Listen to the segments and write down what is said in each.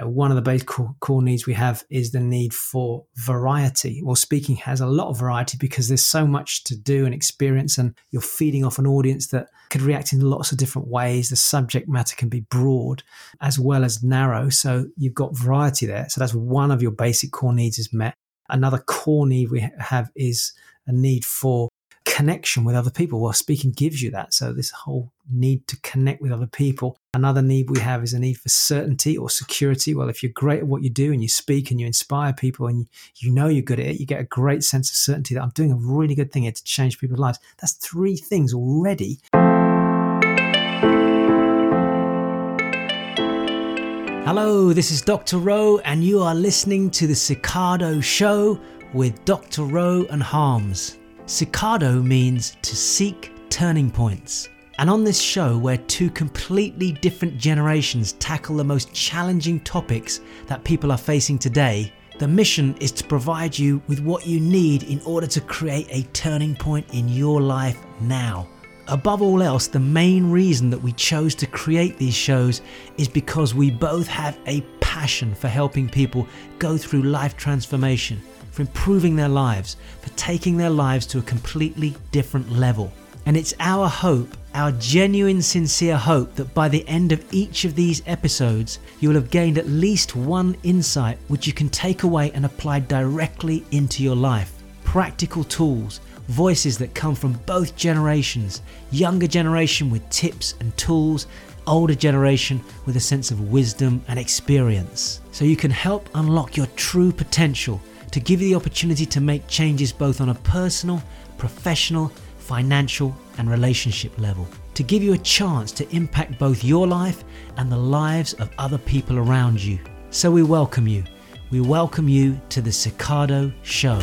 know, one of the basic core, core needs we have is the need for variety. Well, speaking has a lot of variety because there's so much to do and experience, and you're feeding off an audience that could react in lots of different ways. The subject matter can be broad as well as narrow. So you've got variety there. So that's one of your basic core needs is met. Another core need we have is a need for connection with other people. Well, speaking gives you that. So, this whole need to connect with other people. Another need we have is a need for certainty or security. Well, if you're great at what you do and you speak and you inspire people and you, you know you're good at it, you get a great sense of certainty that I'm doing a really good thing here to change people's lives. That's three things already. Hello, this is Dr. Rowe, and you are listening to the Cicado Show with Dr. Rowe and Harms. Cicado means to seek turning points. And on this show, where two completely different generations tackle the most challenging topics that people are facing today, the mission is to provide you with what you need in order to create a turning point in your life now. Above all else, the main reason that we chose to create these shows is because we both have a passion for helping people go through life transformation for improving their lives, for taking their lives to a completely different level. And it's our hope, our genuine, sincere hope, that by the end of each of these episodes, you will have gained at least one insight which you can take away and apply directly into your life. Practical tools, voices that come from both generations younger generation with tips and tools, older generation with a sense of wisdom and experience. So you can help unlock your true potential to give you the opportunity to make changes both on a personal, professional, financial, and relationship level. To give you a chance to impact both your life and the lives of other people around you. So we welcome you. We welcome you to the Cicado Show.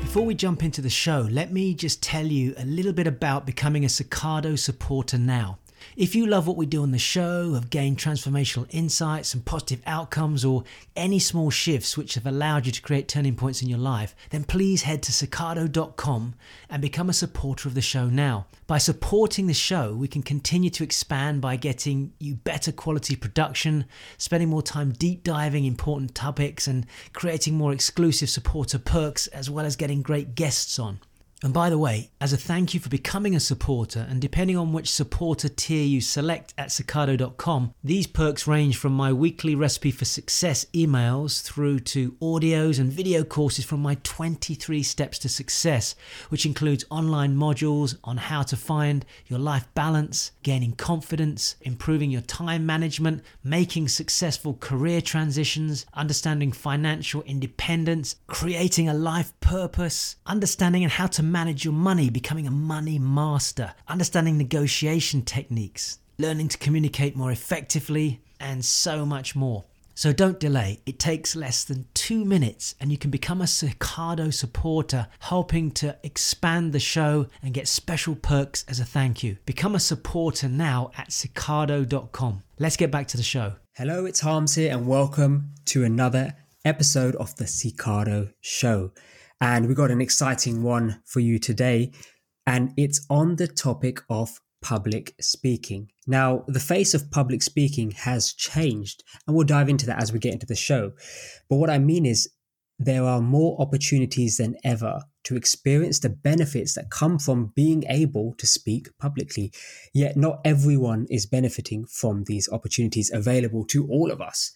Before we jump into the show, let me just tell you a little bit about becoming a Cicado supporter now. If you love what we do on the show, have gained transformational insights and positive outcomes, or any small shifts which have allowed you to create turning points in your life, then please head to cicado.com and become a supporter of the show now. By supporting the show, we can continue to expand by getting you better quality production, spending more time deep diving important topics, and creating more exclusive supporter perks, as well as getting great guests on. And by the way, as a thank you for becoming a supporter, and depending on which supporter tier you select at Cicado.com, these perks range from my weekly recipe for success emails through to audios and video courses from my 23 steps to success, which includes online modules on how to find your life balance, gaining confidence, improving your time management, making successful career transitions, understanding financial independence, creating a life purpose, understanding and how to manage your money, becoming a money master, understanding negotiation techniques, learning to communicate more effectively, and so much more. So don't delay. It takes less than two minutes and you can become a Cicado supporter, helping to expand the show and get special perks as a thank you. Become a supporter now at cicado.com. Let's get back to the show. Hello, it's Harms here, and welcome to another episode of the Cicado Show. And we got an exciting one for you today. And it's on the topic of public speaking. Now, the face of public speaking has changed, and we'll dive into that as we get into the show. But what I mean is, there are more opportunities than ever to experience the benefits that come from being able to speak publicly. Yet, not everyone is benefiting from these opportunities available to all of us.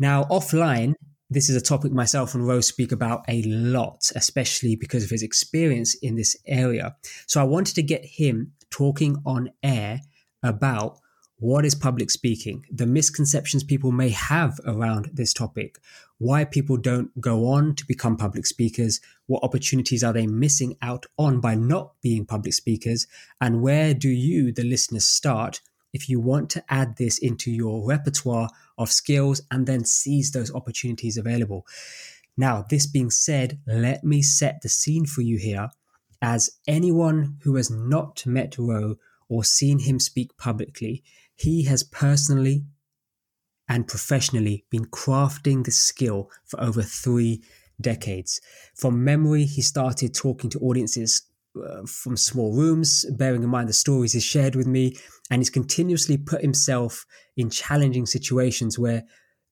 Now, offline, this is a topic myself and Rose speak about a lot, especially because of his experience in this area. So I wanted to get him talking on air about what is public speaking, the misconceptions people may have around this topic, why people don't go on to become public speakers, what opportunities are they missing out on by not being public speakers, and where do you, the listeners, start if you want to add this into your repertoire of skills and then seize those opportunities available. Now, this being said, let me set the scene for you here. As anyone who has not met Rowe or seen him speak publicly, he has personally and professionally been crafting the skill for over three decades. From memory, he started talking to audiences uh, from small rooms, bearing in mind the stories he's shared with me, and he's continuously put himself in challenging situations where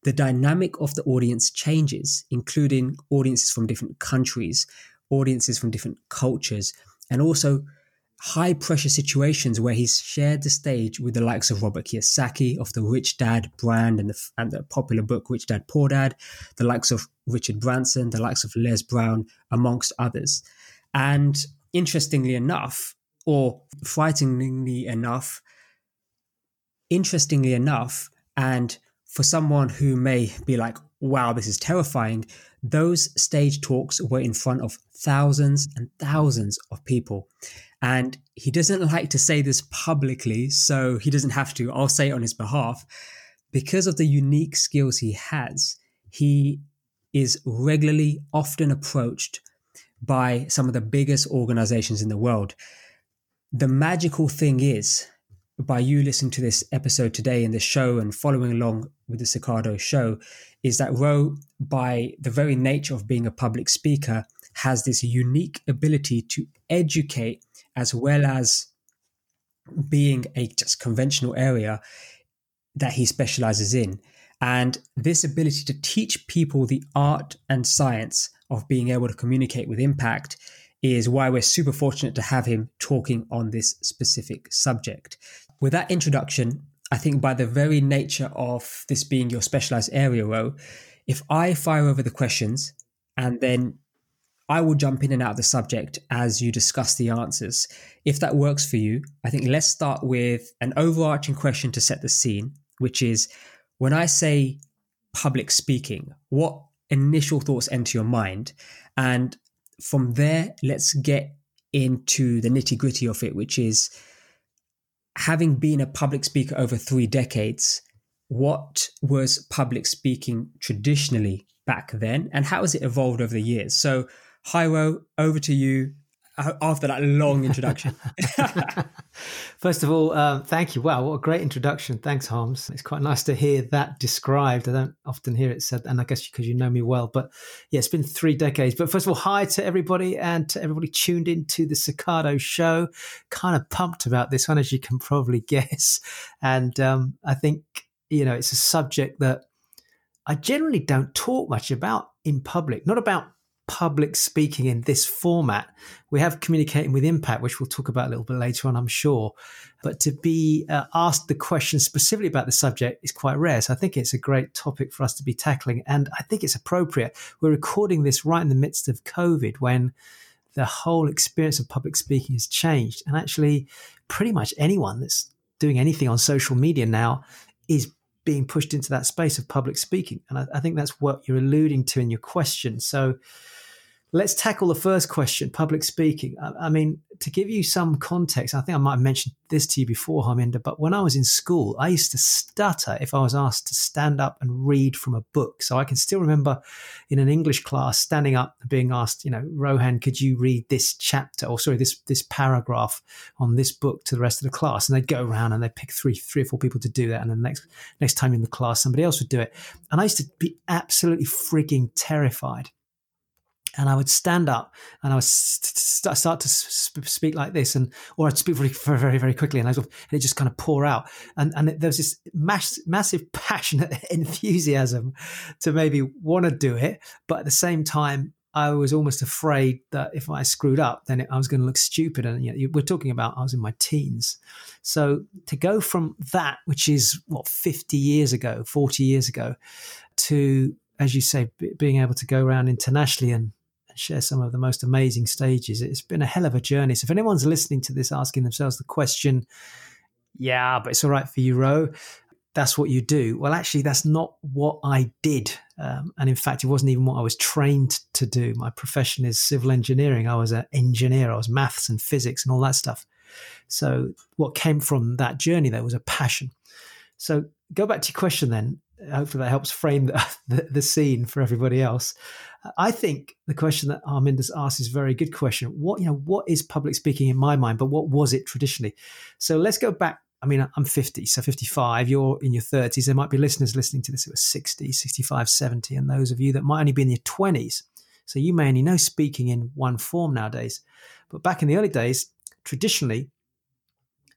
the dynamic of the audience changes, including audiences from different countries, audiences from different cultures, and also high pressure situations where he's shared the stage with the likes of Robert Kiyosaki of the Rich Dad brand and the, and the popular book Rich Dad Poor Dad, the likes of Richard Branson, the likes of Les Brown, amongst others. And interestingly enough, or frighteningly enough, interestingly enough, and for someone who may be like, wow, this is terrifying, those stage talks were in front of thousands and thousands of people. And he doesn't like to say this publicly, so he doesn't have to. I'll say it on his behalf. Because of the unique skills he has, he is regularly often approached by some of the biggest organizations in the world. The magical thing is, by you listening to this episode today in the show and following along with the Cicado show, is that Ro, by the very nature of being a public speaker, has this unique ability to educate as well as being a just conventional area that he specializes in. And this ability to teach people the art and science of being able to communicate with impact is why we're super fortunate to have him talking on this specific subject. With that introduction, I think by the very nature of this being your specialized area, Ro, if I fire over the questions and then I will jump in and out of the subject as you discuss the answers. If that works for you, I think let's start with an overarching question to set the scene, which is when I say public speaking, what initial thoughts enter your mind? And from there, let's get into the nitty gritty of it, which is having been a public speaker over three decades, what was public speaking traditionally back then and how has it evolved over the years? So, Hyro, over to you after that long introduction. First of all, um, thank you. Wow, what a great introduction. Thanks, Harms. It's quite nice to hear that described. I don't often hear it said, and I guess because you know me well. But yeah, it's been three decades. But first of all, hi to everybody and to everybody tuned into the Cicado show. Kind of pumped about this one, as you can probably guess. And um, I think, you know, it's a subject that I generally don't talk much about in public, not about public speaking in this format. We have communicating with impact, which we'll talk about a little bit later on, I'm sure. But to be uh, asked the question specifically about the subject is quite rare. So I think it's a great topic for us to be tackling. And I think it's appropriate. We're recording this right in the midst of COVID when the whole experience of public speaking has changed. And actually, pretty much anyone that's doing anything on social media now is being pushed into that space of public speaking. And I, I think that's what you're alluding to in your question. So, Let's tackle the first question public speaking. I, I, mean, to give you some context, I think I might have mentioned this to you before, Harminder, but when I was in school, I used to stutter if I was asked to stand up and read from a book. So I can still remember in an English class standing up and being asked, you know, Rohan, could you read this chapter or sorry, this this paragraph on this book to the rest of the class? And they'd go around and they'd pick three, three or four people to do that. And then the next next time in the class, somebody else would do it. And I used to be absolutely frigging terrified and I would stand up and I would st- start to speak like this, and or I'd speak very, very, very quickly, and I and it just kind of pour out, and and there was this mass, massive passionate enthusiasm to maybe want to do it, but at the same time. I was almost afraid that if I screwed up, then I was going to look stupid. And you know, we're talking about I was in my teens, so to go from that, which is what fifty years ago, forty years ago, to as you say, being able to go around internationally and share some of the most amazing stages. It's been a hell of a journey. So if anyone's listening to this asking themselves the question, yeah, but it's all right for you, Ro. That's what you do. Well, actually, that's not what I did. Um, and in fact, it wasn't even what I was trained to do. My profession is civil engineering. I was an engineer. I was maths and physics and all that stuff. So what came from that journey there was a passion. So go back to your question then hopefully that helps frame the, the, the, scene for everybody else. I think the question that Harminder's asked is a very good question. What you know, what is public speaking in my mind, but what was it traditionally? So let's go back. I mean, I'm 50, so 55. You're in your 30s. There might be listeners listening to this who are 60, 65, 70, and those of you that might only be in your 20s. So you may only know speaking in one form nowadays. But back in the early days, traditionally,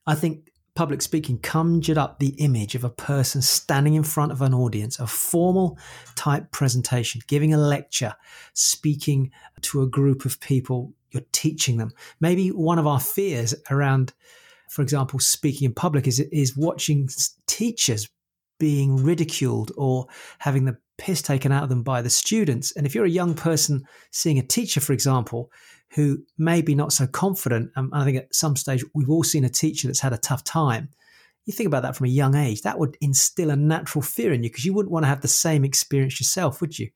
I think public speaking conjured up the image of a person standing in front of an audience, a formal type presentation, giving a lecture, speaking to a group of people, you're teaching them. Maybe one of our fears around, for example, speaking in public is, is watching teachers being ridiculed or having the piss taken out of them by the students. And if you're a young person seeing a teacher, for example, who may be not so confident, and I think at some stage we've all seen a teacher that's had a tough time. You think about that from a young age, that would instill a natural fear in you because you wouldn't want to have the same experience yourself, would you?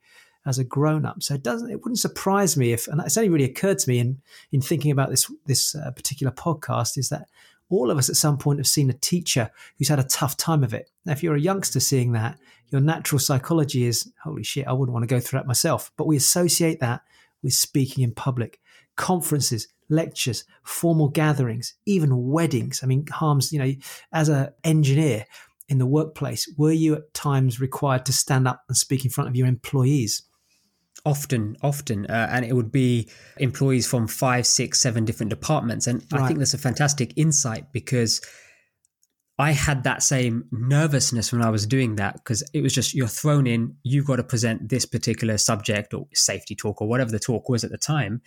As a grown up, so it doesn't. It wouldn't surprise me if, and it's only really occurred to me in in thinking about this this uh, particular podcast, is that all of us at some point have seen a teacher who's had a tough time of it. Now, if you're a youngster seeing that, your natural psychology is, holy shit, I wouldn't want to go through that myself. But we associate that with speaking in public conferences, lectures, formal gatherings, even weddings. I mean, Harms, you know, as an engineer in the workplace, were you at times required to stand up and speak in front of your employees? Often, often, uh, and it would be employees from five, six, seven different departments. And right. I think that's a fantastic insight because I had that same nervousness when I was doing that because it was just you're thrown in, you've got to present this particular subject or safety talk or whatever the talk was at the time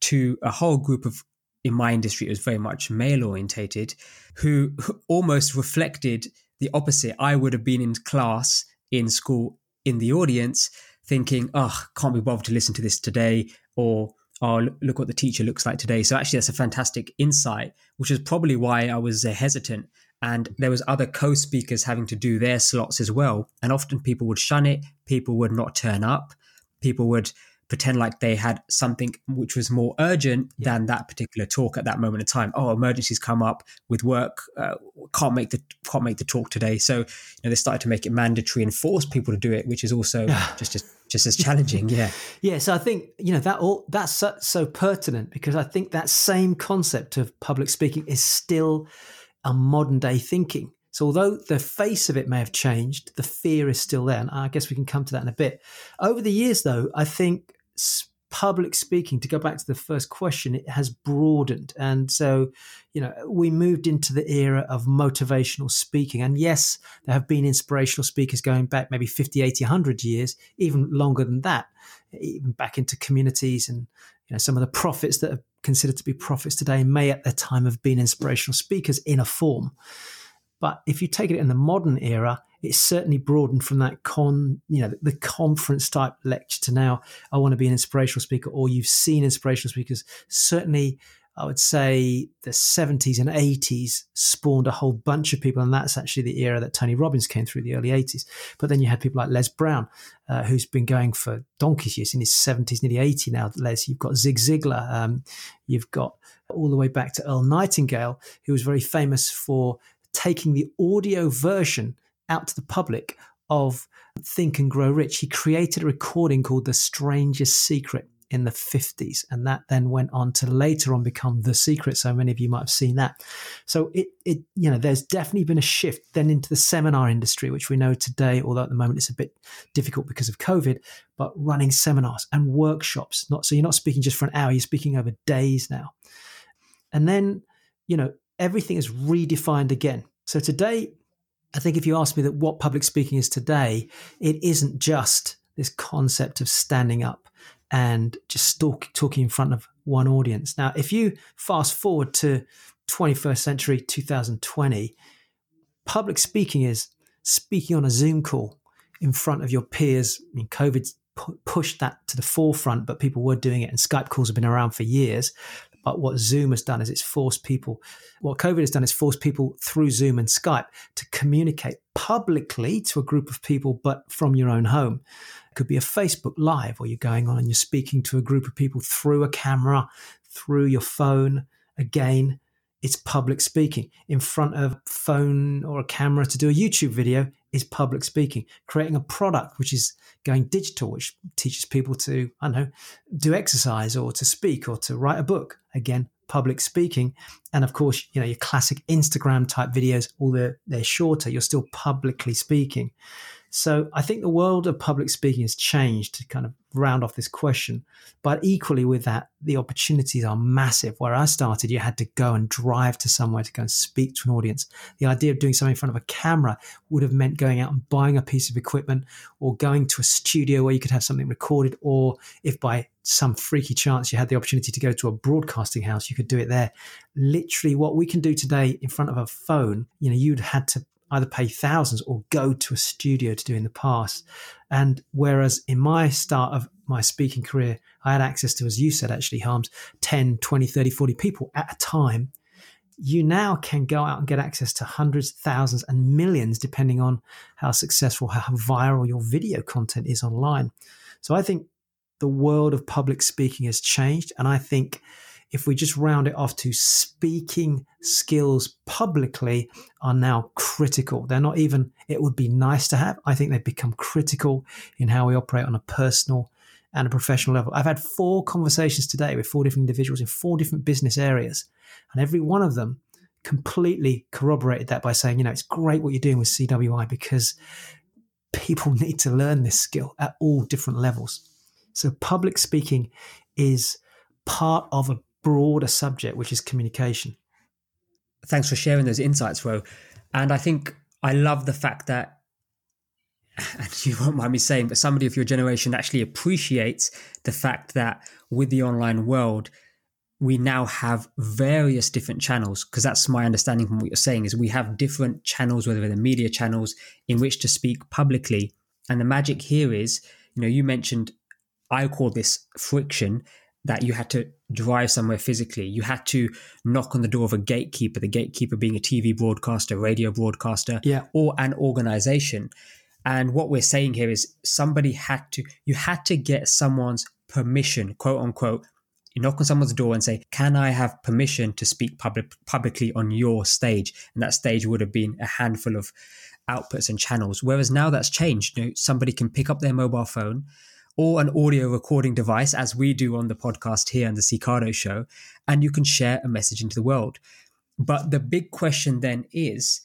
to a whole group of in my industry it was very much male orientated who, almost reflected the opposite. I would have been in class in school in the audience thinking oh can't be bothered to listen to this today or oh look what the teacher looks like today. So actually that's a fantastic insight which is probably why i was uh, hesitant. And there was other co-speakers having to do their slots as well. And often people would shun it people would not turn up people would pretend like they had something which was more urgent yeah. than that particular talk at that moment in time. Oh, emergencies come up with work, uh, can't make the can't make the talk today. So you know they started to make it mandatory and force people to do it, which is also just as just as challenging. Yeah, yeah. So I think you know that all that's so, so pertinent because I think that same concept of public speaking is still a modern day thinking. So although the face of it may have changed, the fear is still there. And I guess we can come to that in a bit. Over the years, though, I think public speaking to go back to the first question it has broadened. And so you know we moved into the era of motivational speaking. And yes there have been inspirational speakers going back maybe 50 80 100 years even longer than that even back into communities and you know some of the prophets that are considered to be prophets today may at their time have been inspirational speakers in a form. But if you take it in the modern era it's certainly broadened from that con, you know, the conference type lecture to now I want to be an inspirational speaker, or you've seen inspirational speakers. Certainly, I would say the 70s and 80s spawned a whole bunch of people, and that's actually the era that Tony Robbins came through the early 80s. But then you had people like Les Brown, uh, who's been going for donkey's years in his 70s, nearly 80 now. Les, you've got Zig Ziglar, um, you've got all the way back to Earl Nightingale, who was very famous for taking the audio version out to the public of Think and Grow Rich. He created a recording called The Strangest Secret in the 50s and that then went on to later on become the secret. So many of you might have seen that. So it it you know there's definitely been a shift then into the seminar industry which we know today although at the moment it's a bit difficult because of covid but running seminars and workshops. Not so you're not speaking just for an hour you're speaking over days now. And then you know everything is redefined again. So today I think if you ask me that what public speaking is today, it isn't just this concept of standing up and just talk, talking in front of one audience. Now, if you fast forward to 21st century 2020, public speaking is speaking on a Zoom call in front of your peers. I mean, COVID's pushed that to the forefront, but people were doing it, and Skype calls have been around for years. But what Zoom has done is it's forced people, what COVID has done is forced people through Zoom and Skype to communicate publicly to a group of people, but from your own home. It could be a Facebook Live where you're going on and you're speaking to a group of people through a camera, through your phone. Again, it's public speaking. In front of a phone or a camera to do a YouTube video is public speaking. Creating a product which is going digital, which teaches people to, I don't know, do exercise or to speak or to write a book. Again, public speaking. And of course, you know, your classic Instagram type videos, although they're shorter, you're still publicly speaking. So I think the world of public speaking has changed to kind of round off this question. But equally with that, the opportunities are massive. Where I started, you had to go and drive to somewhere to go and speak to an audience. The idea of doing something in front of a camera would have meant going out and buying a piece of equipment or going to a studio where you could have something recorded. Or if by some freaky chance you had the opportunity to go to a broadcasting house, you could do it there. Literally, what we can do today in front of a phone, you know, you'd had to either pay thousands or go to a studio to do in the past. And whereas in my start of my speaking career, I had access to, as you said, actually, Harms, 10, 20, 30, 40 people at a time. You now can go out and get access to hundreds, thousands, and millions, depending on how successful, how viral your video content is online. So I think the world of public speaking has changed. And I think if we just round it off to speaking skills publicly are now critical. They're not even, it would be nice to have. I think they've become critical in how we operate on a personal and a professional level. I've had four conversations today with four different individuals in four different business areas, and every one of them completely corroborated that by saying, you know, it's great what you're doing with CWI because people need to learn this skill at all different levels. So, public speaking is part of a broader subject, which is communication. Thanks for sharing those insights, Ro. And I think I love the fact that, and you won't mind me saying, but somebody of your generation actually appreciates the fact that with the online world, we now have various different channels because that's my understanding from what you're saying is we have different channels whether they're media channels in which to speak publicly and the magic here is you know you mentioned i call this friction that you had to drive somewhere physically. You had to knock on the door of a gatekeeper, the gatekeeper being a TV broadcaster, radio broadcaster, yeah. or an organization. And what we're saying here is somebody had to, you had to get someone's permission, quote unquote. You knock on someone's door and say, Can I have permission to speak public, publicly on your stage? And that stage would have been a handful of outputs and channels. Whereas now that's changed. You know, somebody can pick up their mobile phone, or an audio recording device, as we do on the podcast here on the Cicado Show, and you can share a message into the world. But the big question then is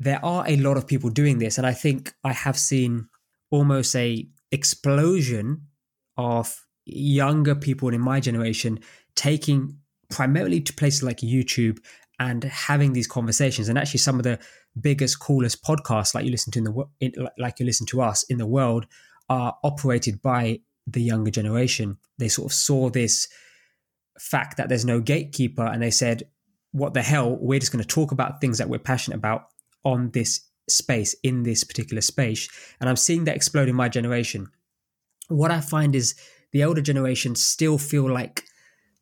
there are a lot of people doing this, and I think I have seen almost a explosion of younger people in my generation taking primarily to places like YouTube and having these conversations. And actually, some of the biggest, coolest podcasts, like you listen to in the like you listen to us in the world, are operated by the younger generation. They sort of saw this fact that there's no gatekeeper and they said, what the hell? We're just going to talk about things that we're passionate about on this space, in this particular space. And I'm seeing that explode in my generation. What I find is the elder generation still feel like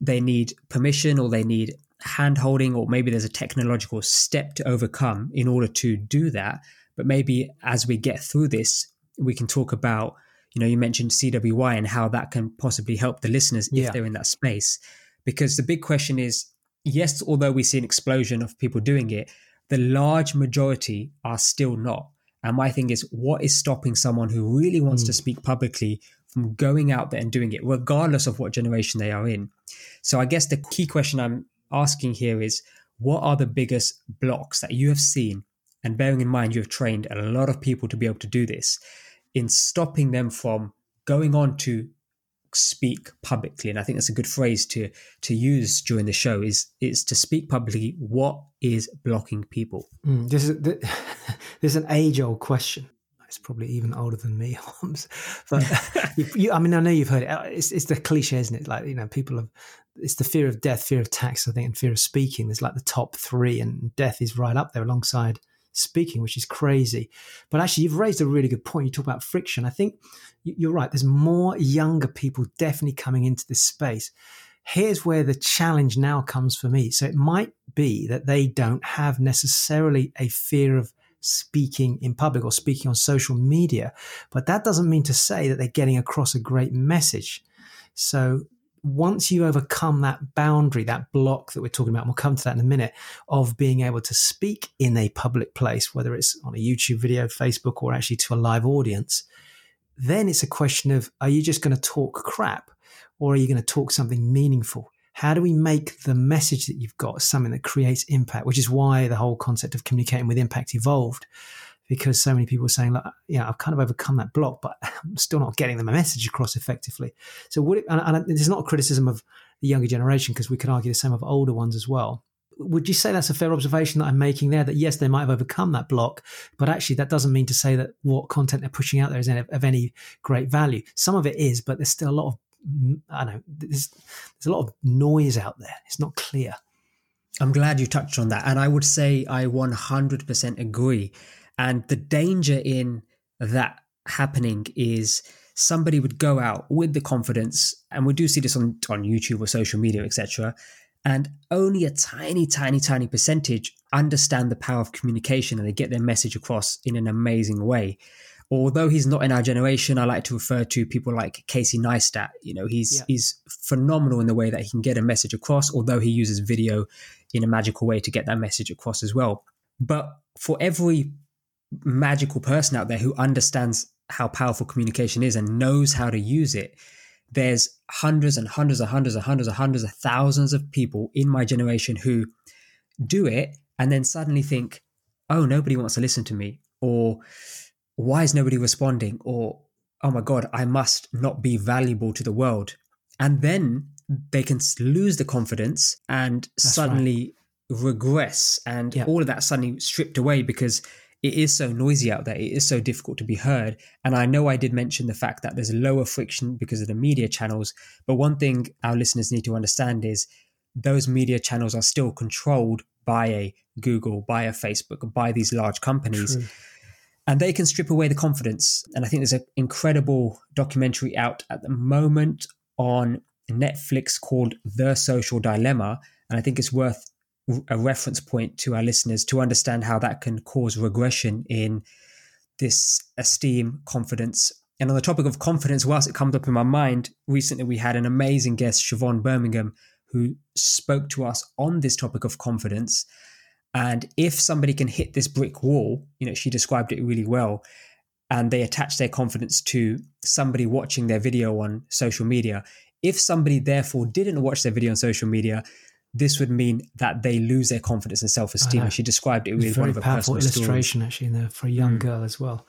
they need permission or they need hand holding, or maybe there's a technological step to overcome in order to do that. But maybe as we get through this, we can talk about you know you mentioned cwi and how that can possibly help the listeners if yeah. they're in that space. Because the big question is yes although we see an explosion of people doing it the large majority are still not. And my thing is what is stopping someone who really wants mm. to speak publicly from going out there and doing it regardless of what generation they are in? So i guess the key question i'm asking here is what are the biggest blocks that you have seen? And bearing in mind you have trained a lot of people to be able to do this in stopping them from going on to speak publicly. And i think that's a good phrase to to use during the show is is to speak publicly. What is blocking people? Mm, this is this is an age old question. It's probably even older than me Holmes. but you, you, i mean i know you've heard it. It's, it's the cliche isn't it? Like you know people have it's the fear of death fear of tax i think and fear of speaking there's like the top three and death is right up there alongside speaking, which is crazy. But actually, you've raised a really good point. You talk about friction. I think you're right. There's more younger people definitely coming into this space. Here's where the challenge now comes for me. So it might be that they don't have necessarily a fear of speaking in public or speaking on social media, but that doesn't mean to say that they're getting across a great message. So once you overcome that boundary, that block that we're talking about, we'll come to that in a minute, of being able to speak in a public place, whether it's on a YouTube video, Facebook, or actually to a live audience, then it's a question of are you just going to talk crap or are you going to talk something meaningful? How do we make the message that you've got something that creates impact? Which is why the whole concept of communicating with impact evolved because so many people are saying, like, yeah, I've kind of overcome that block, but I'm still not getting the message across effectively. So, would it, and, and there's not a criticism of the younger generation because we could argue the same of older ones as well. Would you say that's a fair observation that I'm making there? That yes, they might have overcome that block, but actually that doesn't mean to say that what content they're pushing out there is of any great value. Some of it is, but there's still a lot of mm, I don't know there's, there's a lot of noise out there. It's not clear. I'm glad you touched on that, and I would say I 100% agree. And the danger in that happening is somebody would go out with the confidence, and we do see this on, on YouTube or social media, etc. And only a tiny, tiny, tiny percentage understand the power of communication and they get their message across in an amazing way. Although he's not in our generation, I like to refer to people like Casey Neistat. You know, he's yeah. he's phenomenal in the way that he can get a message across, although he uses video in a magical way to get that message across as well. But for every magical person out there who understands how powerful communication is and knows how to use it. There's hundreds and hundreds and hundreds and hundreds and hundreds of thousands of people in my generation who do it and then suddenly think, oh, nobody wants to listen to me, or why is nobody responding, or oh my God, I must not be valuable to the world. And then they can lose the confidence and That's suddenly right. regress, and yep. all of that suddenly stripped away because it is so noisy out there. It is so difficult to be heard. And I know I did mention the fact that there's lower friction because of the media channels. But one thing our listeners need to understand is those media channels are still controlled by a Google, by a Facebook, by these large companies. True. And they can strip away the confidence. And I think there's an incredible documentary out at the moment on Netflix called The Social Dilemma. And I think it's worth a reference point to our listeners to understand how that can cause regression in this esteem, confidence. And on the topic of confidence, whilst it comes up in my mind, recently we had an amazing guest, Siobhan Birmingham, who spoke to us on this topic of confidence. And if somebody can hit this brick wall, you know, she described it really well, and they attach their confidence to somebody watching their video on social media. If somebody therefore didn't watch their video on social media, this would mean that they lose their confidence and self-esteem. And she described it with one of her powerful illustration stories. actually in there for a young mm. girl as well.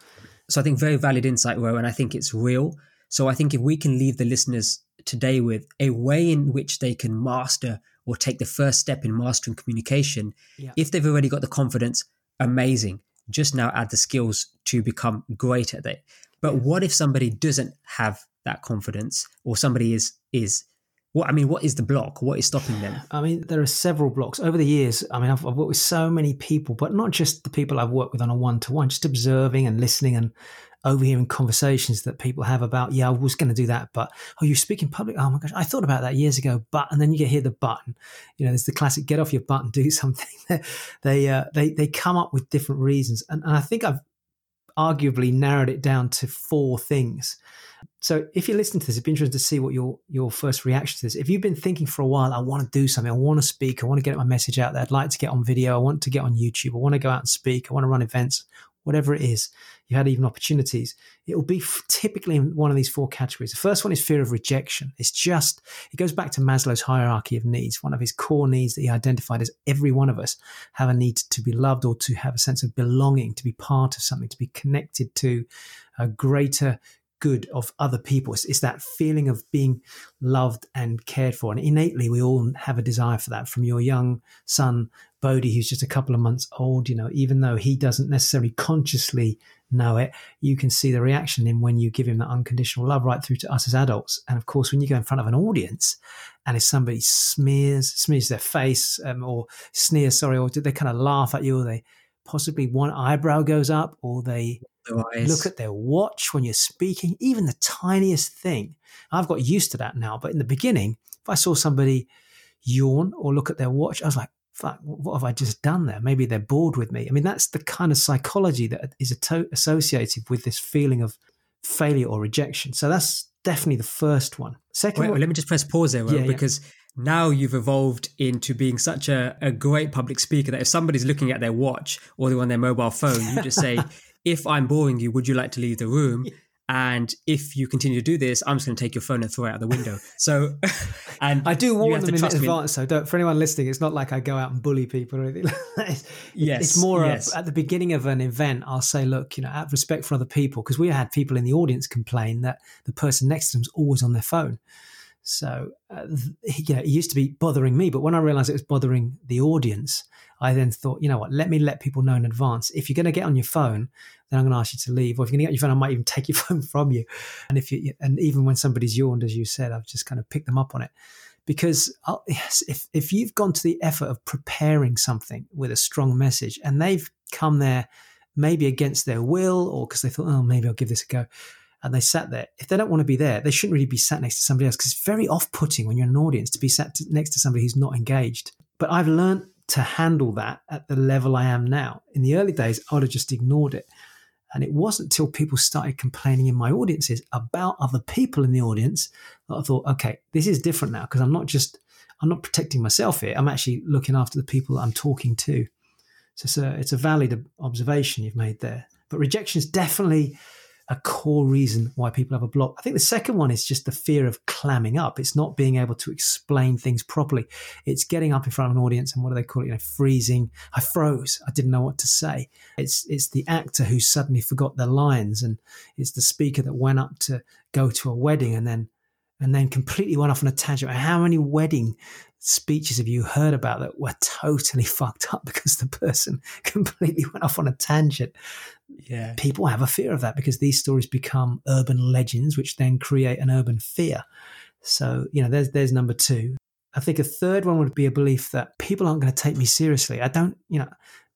So I think very valid insight, Ro, and I think it's real. So I think if we can leave the listeners today with a way in which they can master or take the first step in mastering communication, yeah. if they've already got the confidence, amazing. Just now add the skills to become great at it. But what if somebody doesn't have that confidence or somebody is is what I mean, what is the block? What is stopping them? I mean, there are several blocks over the years. I mean, I've, I've worked with so many people, but not just the people I've worked with on a one to one, just observing and listening and overhearing conversations that people have about, yeah, I was going to do that, but oh, you speak in public. Oh my gosh, I thought about that years ago, but and then you get hear the button. You know, there's the classic get off your butt and do something. they uh, they they come up with different reasons, and, and I think I've arguably narrowed it down to four things. So if you listen to this, it'd be interesting to see what your your first reaction to this. If you've been thinking for a while, I want to do something, I want to speak, I want to get my message out there, I'd like to get on video, I want to get on YouTube, I want to go out and speak, I want to run events, whatever it is, you had even opportunities. It will be f- typically in one of these four categories. The first one is fear of rejection. It's just it goes back to Maslow's hierarchy of needs. One of his core needs that he identified as every one of us have a need to be loved or to have a sense of belonging, to be part of something, to be connected to a greater good of other people. It's, it's, that feeling of being loved and cared for. And innately, we all have a desire for that. From your young son, Bodhi, who's just a couple of months old, you know, even though he doesn't necessarily consciously know it, you can see the reaction in when you give him that unconditional love right through to us as adults. And of course, when you go in front of an audience and if somebody smears, smears their face um, or sneers, sorry, or they kind of laugh at you or they possibly one eyebrow goes up or they look at their watch when you're speaking, even the tiniest thing. I've got used to that now, but in the beginning, if I saw somebody yawn or look at their watch, I was like, fuck, what have I just done there? Maybe they're bored with me. I mean, that's the kind of psychology that is associated with this feeling of failure or rejection. So that's definitely the first one. Second, Wait, one, let me just press pause there, yeah, because yeah. now you've evolved into being such a, a great public speaker that if somebody's looking at their watch or they're on their mobile phone, you just say, if I'm boring you, would you like to leave the room? And if you continue to do this, I'm just going to take your phone and throw it out the window. So, and I do warn them in advance. So, don't, for anyone listening, it's not like I go out and bully people or anything. it's, yes, it's more yes. at the beginning of an event. I'll say, look, you know, out of respect for other people, because we had people in the audience complain that the person next to them's always on their phone. So, uh, you know, it used to be bothering me, but when I realized it was bothering the audience, I then thought, you know what, let me let people know in advance. If you're going to get on your phone, then I'm going to ask you to leave. Or if you're going to get your phone, I might even take your phone from you. And if you, and even when somebody's yawned, as you said, I've just kind of picked them up on it. Because I'll, yes, if, if you've gone to the effort of preparing something with a strong message and they've come there maybe against their will or because they thought, oh, maybe I'll give this a go and they sat there. If they don't want to be there, they shouldn't really be sat next to somebody else because it's very off putting when you're in an audience to be sat to, next to somebody who's not engaged. But I've learned to handle that at the level I am now. In the early days, I would have just ignored it. And it wasn't until people started complaining in my audiences about other people in the audience that I thought, okay, this is different now because I'm not just I'm not protecting myself here. I'm actually looking after the people I'm talking to. So it's a, it's a valid observation you've made there. But rejection is definitely a core reason why people have a block. I think the second one is just the fear of clamming up. It's not being able to explain things properly. It's getting up in front of an audience and what do they call it? You know, freezing. I froze. I didn't know what to say. It's it's the actor who suddenly forgot their lines, and it's the speaker that went up to go to a wedding and then and then completely went off on a tangent. How many wedding speeches have you heard about that were totally fucked up because the person completely went off on a tangent? Yeah. People have a fear of that because these stories become urban legends, which then create an urban fear. So, you know, there's there's number two. I think a third one would be a belief that people aren't going to take me seriously. I don't, you know,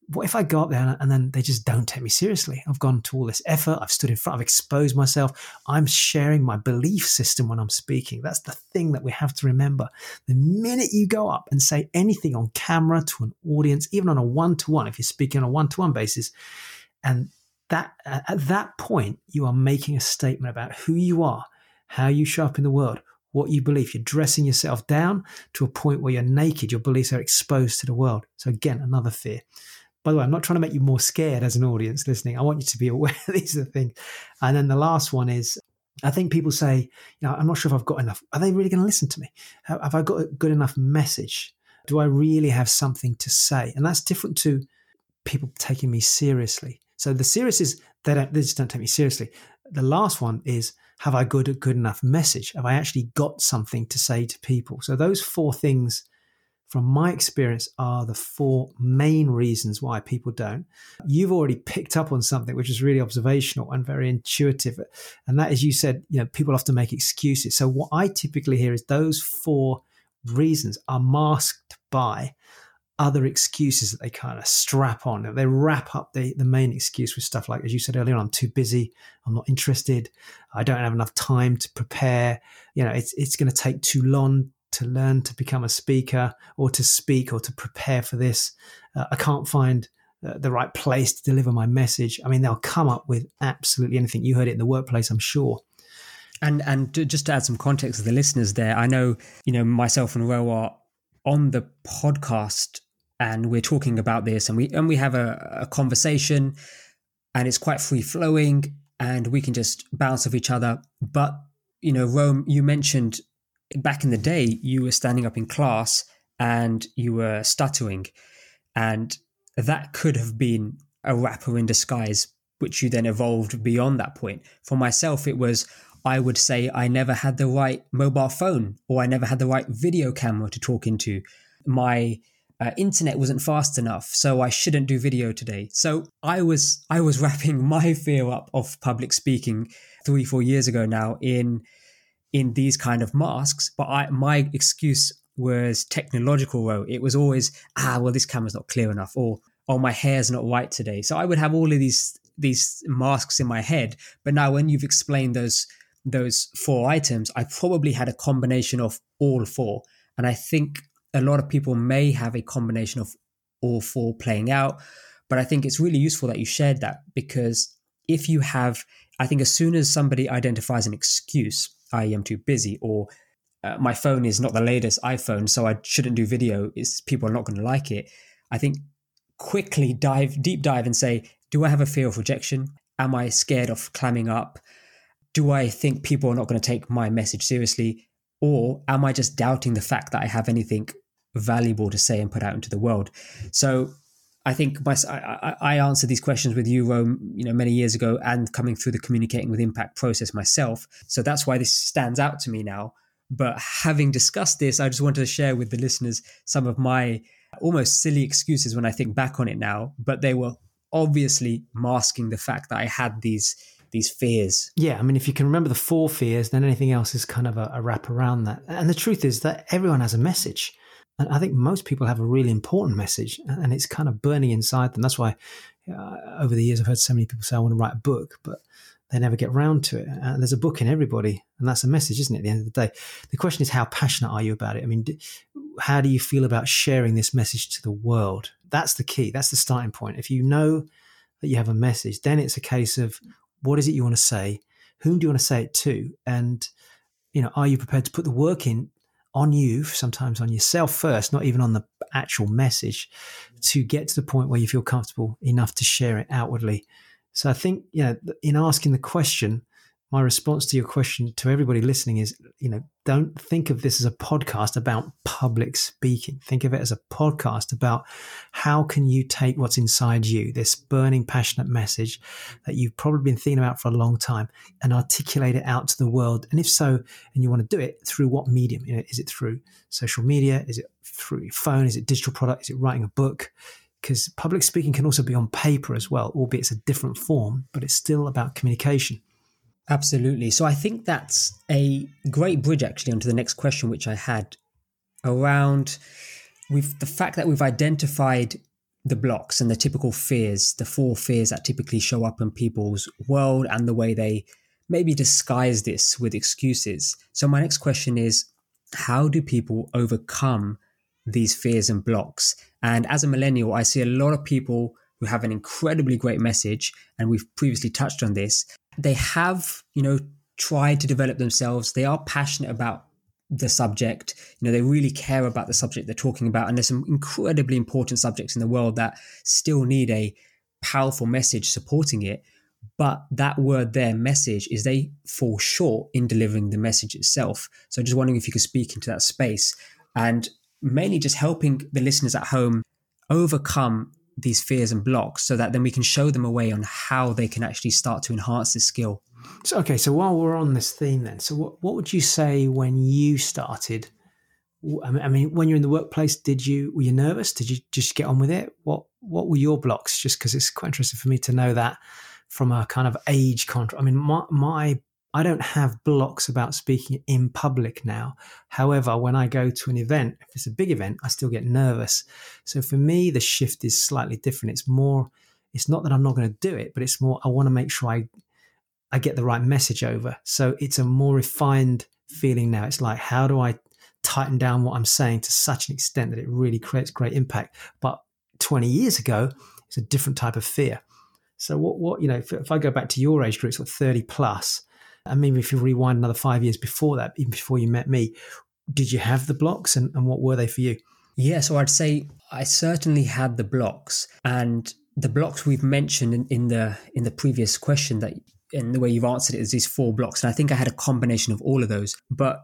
what if I go up there and then they just don't take me seriously? I've gone to all this effort. I've stood in front. I've exposed myself. I'm sharing my belief system when I'm speaking. That's the thing that we have to remember. The minute you go up and say anything on camera to an audience, even on a one to one, if you're speaking on a one to one basis, and that at that point you are making a statement about who you are, how you show up in the world, what you believe. You're dressing yourself down to a point where you're naked. Your beliefs are exposed to the world. So again, another fear. By the way, I'm not trying to make you more scared as an audience listening. I want you to be aware these are the things. And then the last one is I think people say, you know, I'm not sure if I've got enough. Are they really going to listen to me? Have I got a good enough message? Do I really have something to say? And that's different to people taking me seriously. So the serious is they don't they just don't take me seriously. The last one is have I good a good enough message? Have I actually got something to say to people? So those four things from my experience, are the four main reasons why people don't. You've already picked up on something which is really observational and very intuitive. And that is, you said, you know, people often make excuses. So, what I typically hear is those four reasons are masked by other excuses that they kind of strap on. They wrap up the, the main excuse with stuff like, as you said earlier, I'm too busy, I'm not interested, I don't have enough time to prepare. You know, it's it's going to take too long to learn to become a speaker or to speak or to prepare for this. Uh, I can't find uh, the right place to deliver my message. I mean, they'll come up with absolutely anything. You heard it in the workplace, I'm sure. And and just to add some context to the listeners there, I know you know myself and Ro are on the podcast, and we're talking about this, and we and we have a, a conversation, and it's quite free flowing, and we can just bounce off each other. But you know, Rome, you mentioned back in the day, you were standing up in class and you were stuttering, and that could have been a wrapper in disguise, which you then evolved beyond that point. For myself, it was I would say I never had the right mobile phone or I never had the right video camera to talk into. My uh, internet wasn't fast enough, so I shouldn't do video today. So I was I was wrapping my fear up of public speaking three four years ago now in in these kind of masks. But I, my excuse was technological. Though it was always ah well this camera's not clear enough or oh my hair's not white today. So I would have all of these these masks in my head. But now when you've explained those those four items, I probably had a combination of all four. And I think a lot of people may have a combination of all four playing out. But I think it's really useful that you shared that because if you have, I think as soon as somebody identifies an excuse, I am too busy or uh, my phone is not the latest iPhone, so I shouldn't do video. Is people are not going to like it. I think quickly dive deep dive and say, do I have a fear of rejection? Am I scared of climbing up? do I think people are not going to take my message seriously? Or am I just doubting the fact that I have anything valuable to say and put out into the world? So I think my, I, I answered these questions with you, Rome, you know, many years ago, and coming through the communicating with impact process myself. So that's why this stands out to me now. But having discussed this, I just wanted to share with the listeners some of my almost silly excuses when I think back on it now. But they were obviously masking the fact that I had these these fears. Yeah, I mean, if you can remember the four fears, then anything else is kind of a, a wrap around that. And the truth is that everyone has a message. And I think most people have a really important message and it's kind of burning inside them. That's why uh, over the years I've heard so many people say, I want to write a book, but they never get round to it. And there's a book in everybody, and that's a message, isn't it? At the end of the day, the question is, how passionate are you about it? I mean, how do you feel about sharing this message to the world? That's the key. That's the starting point. If you know that you have a message, then it's a case of what is it you want to say? Whom do you want to say it to? And you know, are you prepared to put the work in on you, sometimes on yourself first, not even on the actual message, to get to the point where you feel comfortable enough to share it outwardly. So I think, know, in asking the question, my response to your question to everybody listening is, you know, don't think of this as a podcast about public speaking. Think of it as a podcast about how can you take what's inside you, this burning, passionate message that you've probably been thinking about for a long time, and articulate it out to the world. And if so, and you want to do it through what medium? You know, is it through social media? Is it through your phone? Is it digital product? Is it writing a book? Because public speaking can also be on paper as well, albeit it's a different form, but it's still about communication. Absolutely. So I think that's a great bridge actually onto the next question, which I had around with the fact that we've identified the blocks and the typical fears, the four fears that typically show up in people's world and the way they maybe disguise this with excuses. So my next question is how do people overcome these fears and blocks? And as a millennial, I see a lot of people who have an incredibly great message, and we've previously touched on this, they have, you know, tried to develop themselves. They are passionate about the subject. You know, they really care about the subject they're talking about. And there's some incredibly important subjects in the world that still need a powerful message supporting it. But that word their message is they fall short in delivering the message itself. So just wondering if you could speak into that space and mainly just helping the listeners at home overcome these fears and blocks so that then we can show them a way on how they can actually start to enhance this skill. So, okay, so while we're on this theme, then, so what, what would you say when you started? I mean, when you're in the workplace, did you were you nervous? Did you just get on with it? What what were your blocks? Just because it's quite interesting for me to know that from a kind of age contract. I mean, my my I don't have blocks about speaking in public now. However, when I go to an event, if it's a big event, I still get nervous. So for me, the shift is slightly different. It's more, it's not that I'm not going to do it, but it's more, I want to make sure I, I get the right message over. So it's a more refined feeling now. It's like, how do I tighten down what I'm saying to such an extent that it really creates great impact? But 20 years ago, it's a different type of fear. So what, what, you know, if, if I go back to your age group, sort of 30 plus, and maybe if you rewind another five years before that, even before you met me, did you have the blocks and, and what were they for you? Yeah, so I'd say I certainly had the blocks and the blocks we've mentioned in, in the in the previous question that in the way you've answered it is these four blocks. And I think I had a combination of all of those. But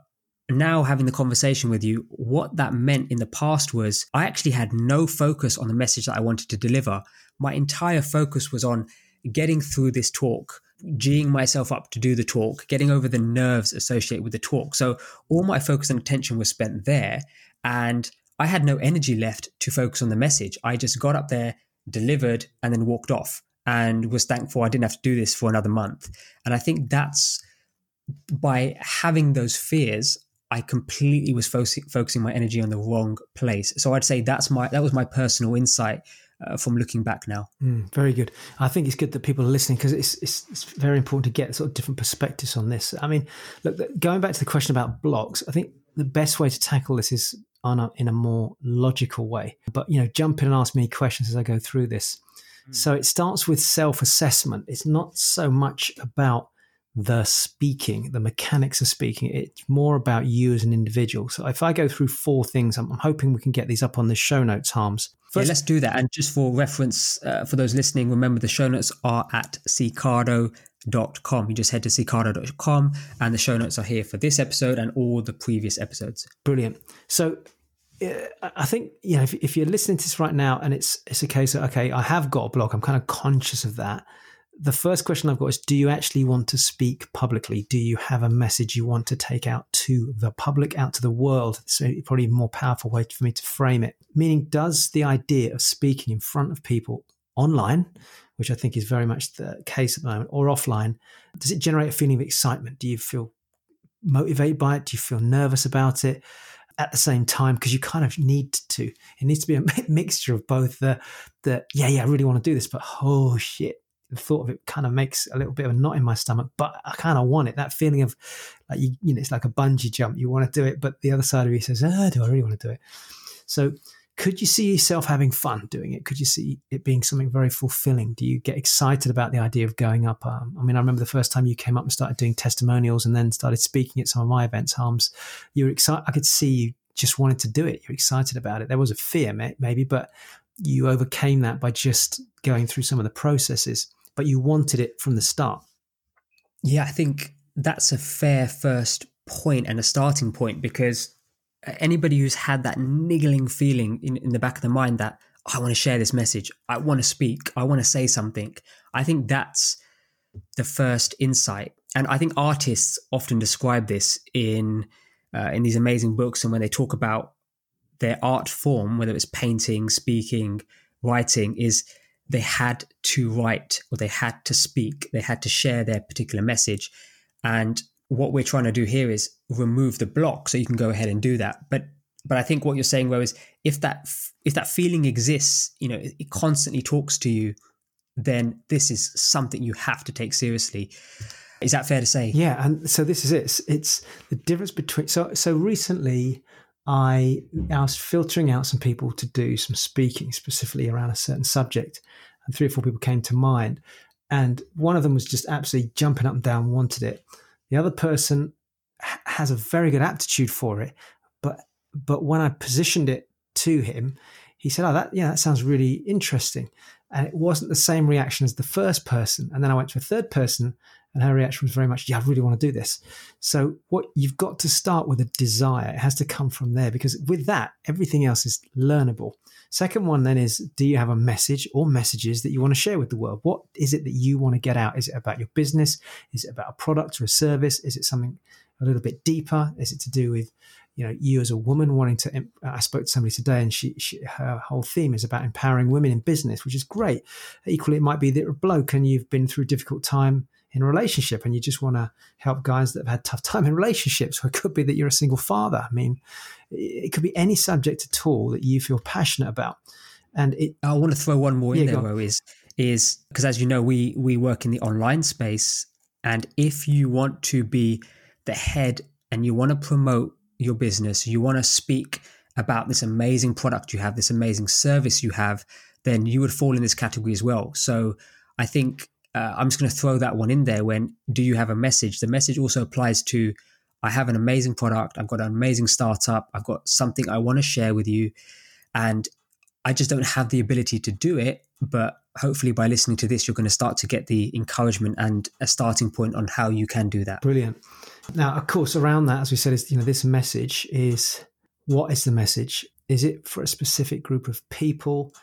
now having the conversation with you, what that meant in the past was I actually had no focus on the message that I wanted to deliver. My entire focus was on getting through this talk, geeing myself up to do the talk, getting over the nerves associated with the talk. So all my focus and attention was spent there. And I had no energy left to focus on the message. I just got up there, delivered, and then walked off and was thankful I didn't have to do this for another month. And I think that's by having those fears, I completely was fo- focusing my energy on the wrong place. So I'd say that's my that was my personal insight uh, from looking back now. Mm, very good. I think it's good that people are listening because it's, it's, it's very important to get sort of different perspectives on this. I mean, look, going back to the question about blocks, I think the best way to tackle this is on a, in a more logical way. But you know, jump in and ask me questions as I go through this. Mm. So it starts with self assessment. It's not so much about the speaking, the mechanics of speaking. It's more about you as an individual. So if I go through four things, I'm, I'm hoping we can get these up on the show notes, Harms. First, yeah, let's do that. And just for reference, uh, for those listening, remember the show notes are at sicardo.com. You just head to sicardo.com and the show notes are here for this episode and all the previous episodes. Brilliant. So I think you know if, if, you're listening to this right now and it's it's a case of okay, I have got a blog. I'm kind of conscious of that the first question I've got is Do you actually want to speak publicly? Do you have a message you want to take out to the public, out to the world? So, probably a more powerful way for me to frame it. Meaning, does the idea of speaking in front of people online, which I think is very much the case at the moment, or offline, does it generate a feeling of excitement? Do you feel motivated by it? Do you feel nervous about it? At the same time, because you kind of need to, it needs to be a mixture of both the, the yeah, yeah, I really want to do this, but oh shit, the thought of it kind of makes a little bit of a knot in my stomach, but I kind of want it. That feeling of like you, you know, it's like a bungee jump. You want to do it, but the other side of you says, "Ah, do I really want to do it?" So, could you see yourself having fun doing it? Could you see it being something very fulfilling? Do you get excited about the idea of going up? Um, I mean, I remember the first time you came up and started doing testimonials, and then started speaking at some of my events. Harms, you were excited. I could see you just wanted to do it. You're excited about it. There was a fear, maybe, but you overcame that by just going through some of the processes but you wanted it from the start. Yeah, I think that's a fair first point and a starting point because anybody who's had that niggling feeling in, in the back of the mind that I want to share this message, I want to speak, I want to say something, I think that's the first insight. And I think artists often describe this in uh, in these amazing books and when they talk about their art form, whether it's painting, speaking, writing, is they had to write or they had to speak, they had to share their particular message. And what we're trying to do here is remove the block so you can go ahead and do that. But but I think what you're saying, Ro, is if that if that feeling exists, you know, it, constantly talks to you, then this is something you have to take seriously. Is that fair to say? Yeah, and so this is it. It's, it's the difference between so so recently I, I was filtering out some people to do some speaking specifically around a certain subject, and three or four people came to mind. And one of them was just absolutely jumping up and down, wanted it. The other person has a very good aptitude for it, but but when I positioned it to him, he said, "Oh, that yeah, that sounds really interesting." And it wasn't the same reaction as the first person. And then I went to a third person, and her reaction was very much, yeah, I really want to do this. So what you've got to start with a desire. It has to come from there because with that, everything else is learnable. Second one then is, do you have a message or messages that you want to share with the world? What is it that you want to get out? Is it about your business? Is it about a product or a service? Is it something a little bit deeper? Is it to do with you know you as a woman wanting to i spoke to somebody today and she, she, her whole theme is about empowering women in business which is great equally it might be that you're a bloke and you've been through a difficult time in a relationship and you just want to help guys that have had tough time in relationships or it could be that you're a single father. I mean it could be any subject at all that you feel passionate about. And it i want to throw one more in there though is is because as you know we we work in the online space and if you want to be the head and you want to promote your business you want to speak about this amazing product you have this amazing service you have then you would fall in this category as well. So i think uh, I'm just going to throw that one in there. When do you have a message? The message also applies to I have an amazing product, I've got an amazing startup, I've got something I want to share with you, and I just don't have the ability to do it. But hopefully, by listening to this, you're going to start to get the encouragement and a starting point on how you can do that. Brilliant. Now, of course, around that, as we said, is you know this message is what is the message? Is it for a specific group of people?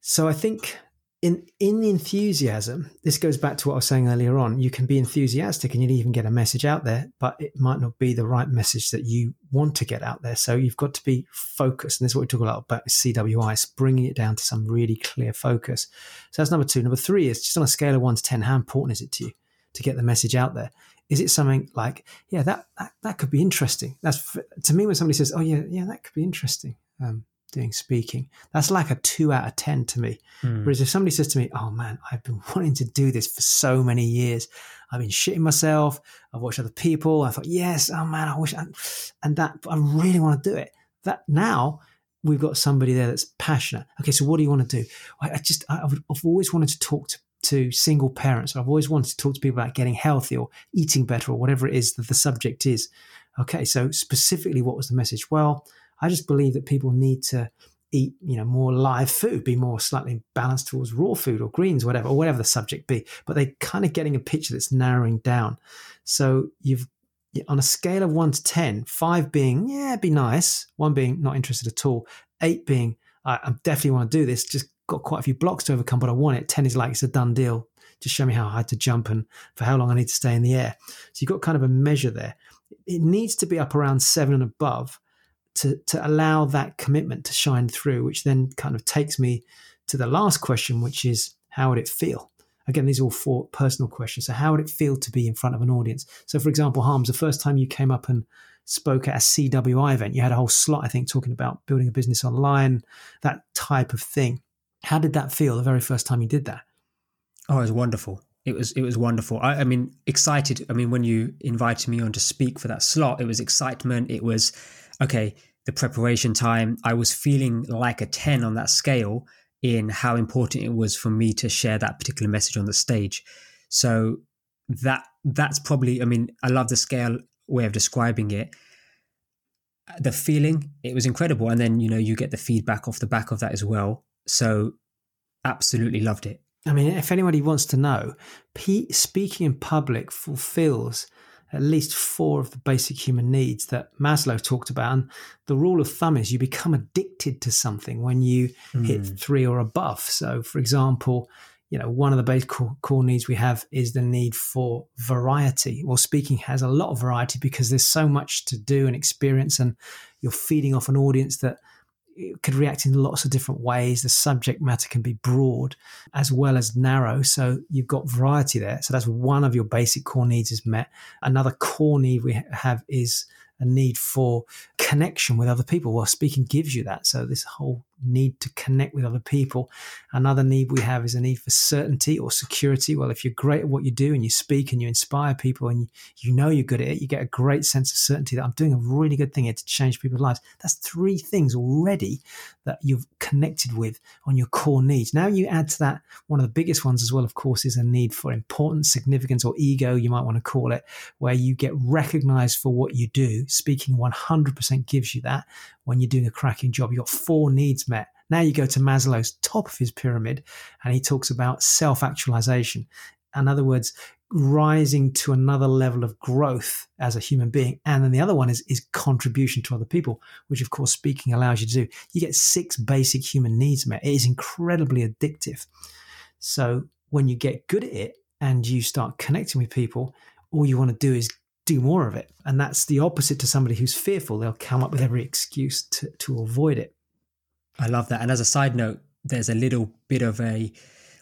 So I think in in the enthusiasm, this goes back to what I was saying earlier on. You can be enthusiastic and you'd even get a message out there, but it might not be the right message that you want to get out there. So you've got to be focused, and this is what we talk a lot about CWI, bringing it down to some really clear focus. So that's number two. Number three is just on a scale of one to ten, how important is it to you to get the message out there? Is it something like, yeah, that that, that could be interesting? That's to me when somebody says, oh yeah, yeah, that could be interesting. Um, doing speaking. That's like a two out of 10 to me. Mm. Whereas if somebody says to me, Oh man, I've been wanting to do this for so many years, I've been shitting myself, I've watched other people, I thought, Yes, oh man, I wish, I, and that, I really want to do it. That now we've got somebody there that's passionate. Okay, so what do you want to do? I, just, I, I've always wanted to talk to to single parents. I've always wanted to talk to people about getting healthy or eating better or whatever it is that the subject is. Okay, so specifically, what was the message? Well, I just believe that people need to eat, you know, more live food, be more slightly balanced towards raw food or greens, whatever, or whatever the subject be. But they're kind of getting a picture that's narrowing down. So you've on a scale of one to ten, five being yeah, it'd be nice, one being not interested at all, eight being I, I definitely want to do this. Just got quite a few blocks to overcome, but I want it. Ten is like it's a done deal. Just show me how high to jump and for how long I need to stay in the air. So you've got kind of a measure there. It needs to be up around seven and above to to allow that commitment to shine through, which then kind of takes me to the last question, which is how would it feel? Again, these are all four personal questions. So, how would it feel to be in front of an audience? So, for example, Harms, the first time you came up and spoke at a CWI event, you had a whole slot, I think, talking about building a business online, that type of thing. How did that feel the very first time you did that? Oh, it was wonderful. It was it was wonderful. I, I mean, excited. I mean, when you invited me on to speak for that slot, it was excitement. It was okay. The preparation time. I was feeling like a ten on that scale in how important it was for me to share that particular message on the stage. So that that's probably I mean I love the scale way of describing it. The feeling it was incredible, and then you know you get the feedback off the back of that as well. So absolutely loved it. I mean, if anybody wants to know, speaking in public fulfills at least four of the basic human needs that Maslow talked about. And the rule of thumb is you become addicted to something when you mm. hit hmm. three or above. So, for example, you know, one of the basic core, core needs we have is the need for variety. Well, speaking has a lot of variety because there's so much to do and experience, and you're feeding off an audience that it could react in lots of different ways. The subject matter can be broad as well as narrow. So you've got variety there. So that's one of your basic core needs is met. Another core need we have is a need for connection with other people. Well, speaking gives you that. So this whole need to connect with other people. Another need we have is a need for certainty or security. Well, if you're great at what you do and you speak and you inspire people and you, know you're good at it, you get a great sense of certainty that I'm doing a really good thing here to change people's lives. That's three things already that you've connected with on your core needs. Now you add to that one of the biggest ones as well, of course, is a need for importance, significance, or ego, you might want to call it, where you get recognized for what you do. Speaking 100% gives you that when you're doing a cracking job. You've got four needs met. Now you go to Maslow's top of his pyramid and he talks about self actualization. In other words, rising to another level of growth as a human being. And then the other one is, is contribution to other people, which of course speaking allows you to do. You get six basic human needs met. It is incredibly addictive. So when you get good at it and you start connecting with people, all you want to do is do more of it. And that's the opposite to somebody who's fearful. They'll come up with every excuse to, to avoid it. I love that. And as a side note, there's a little bit of a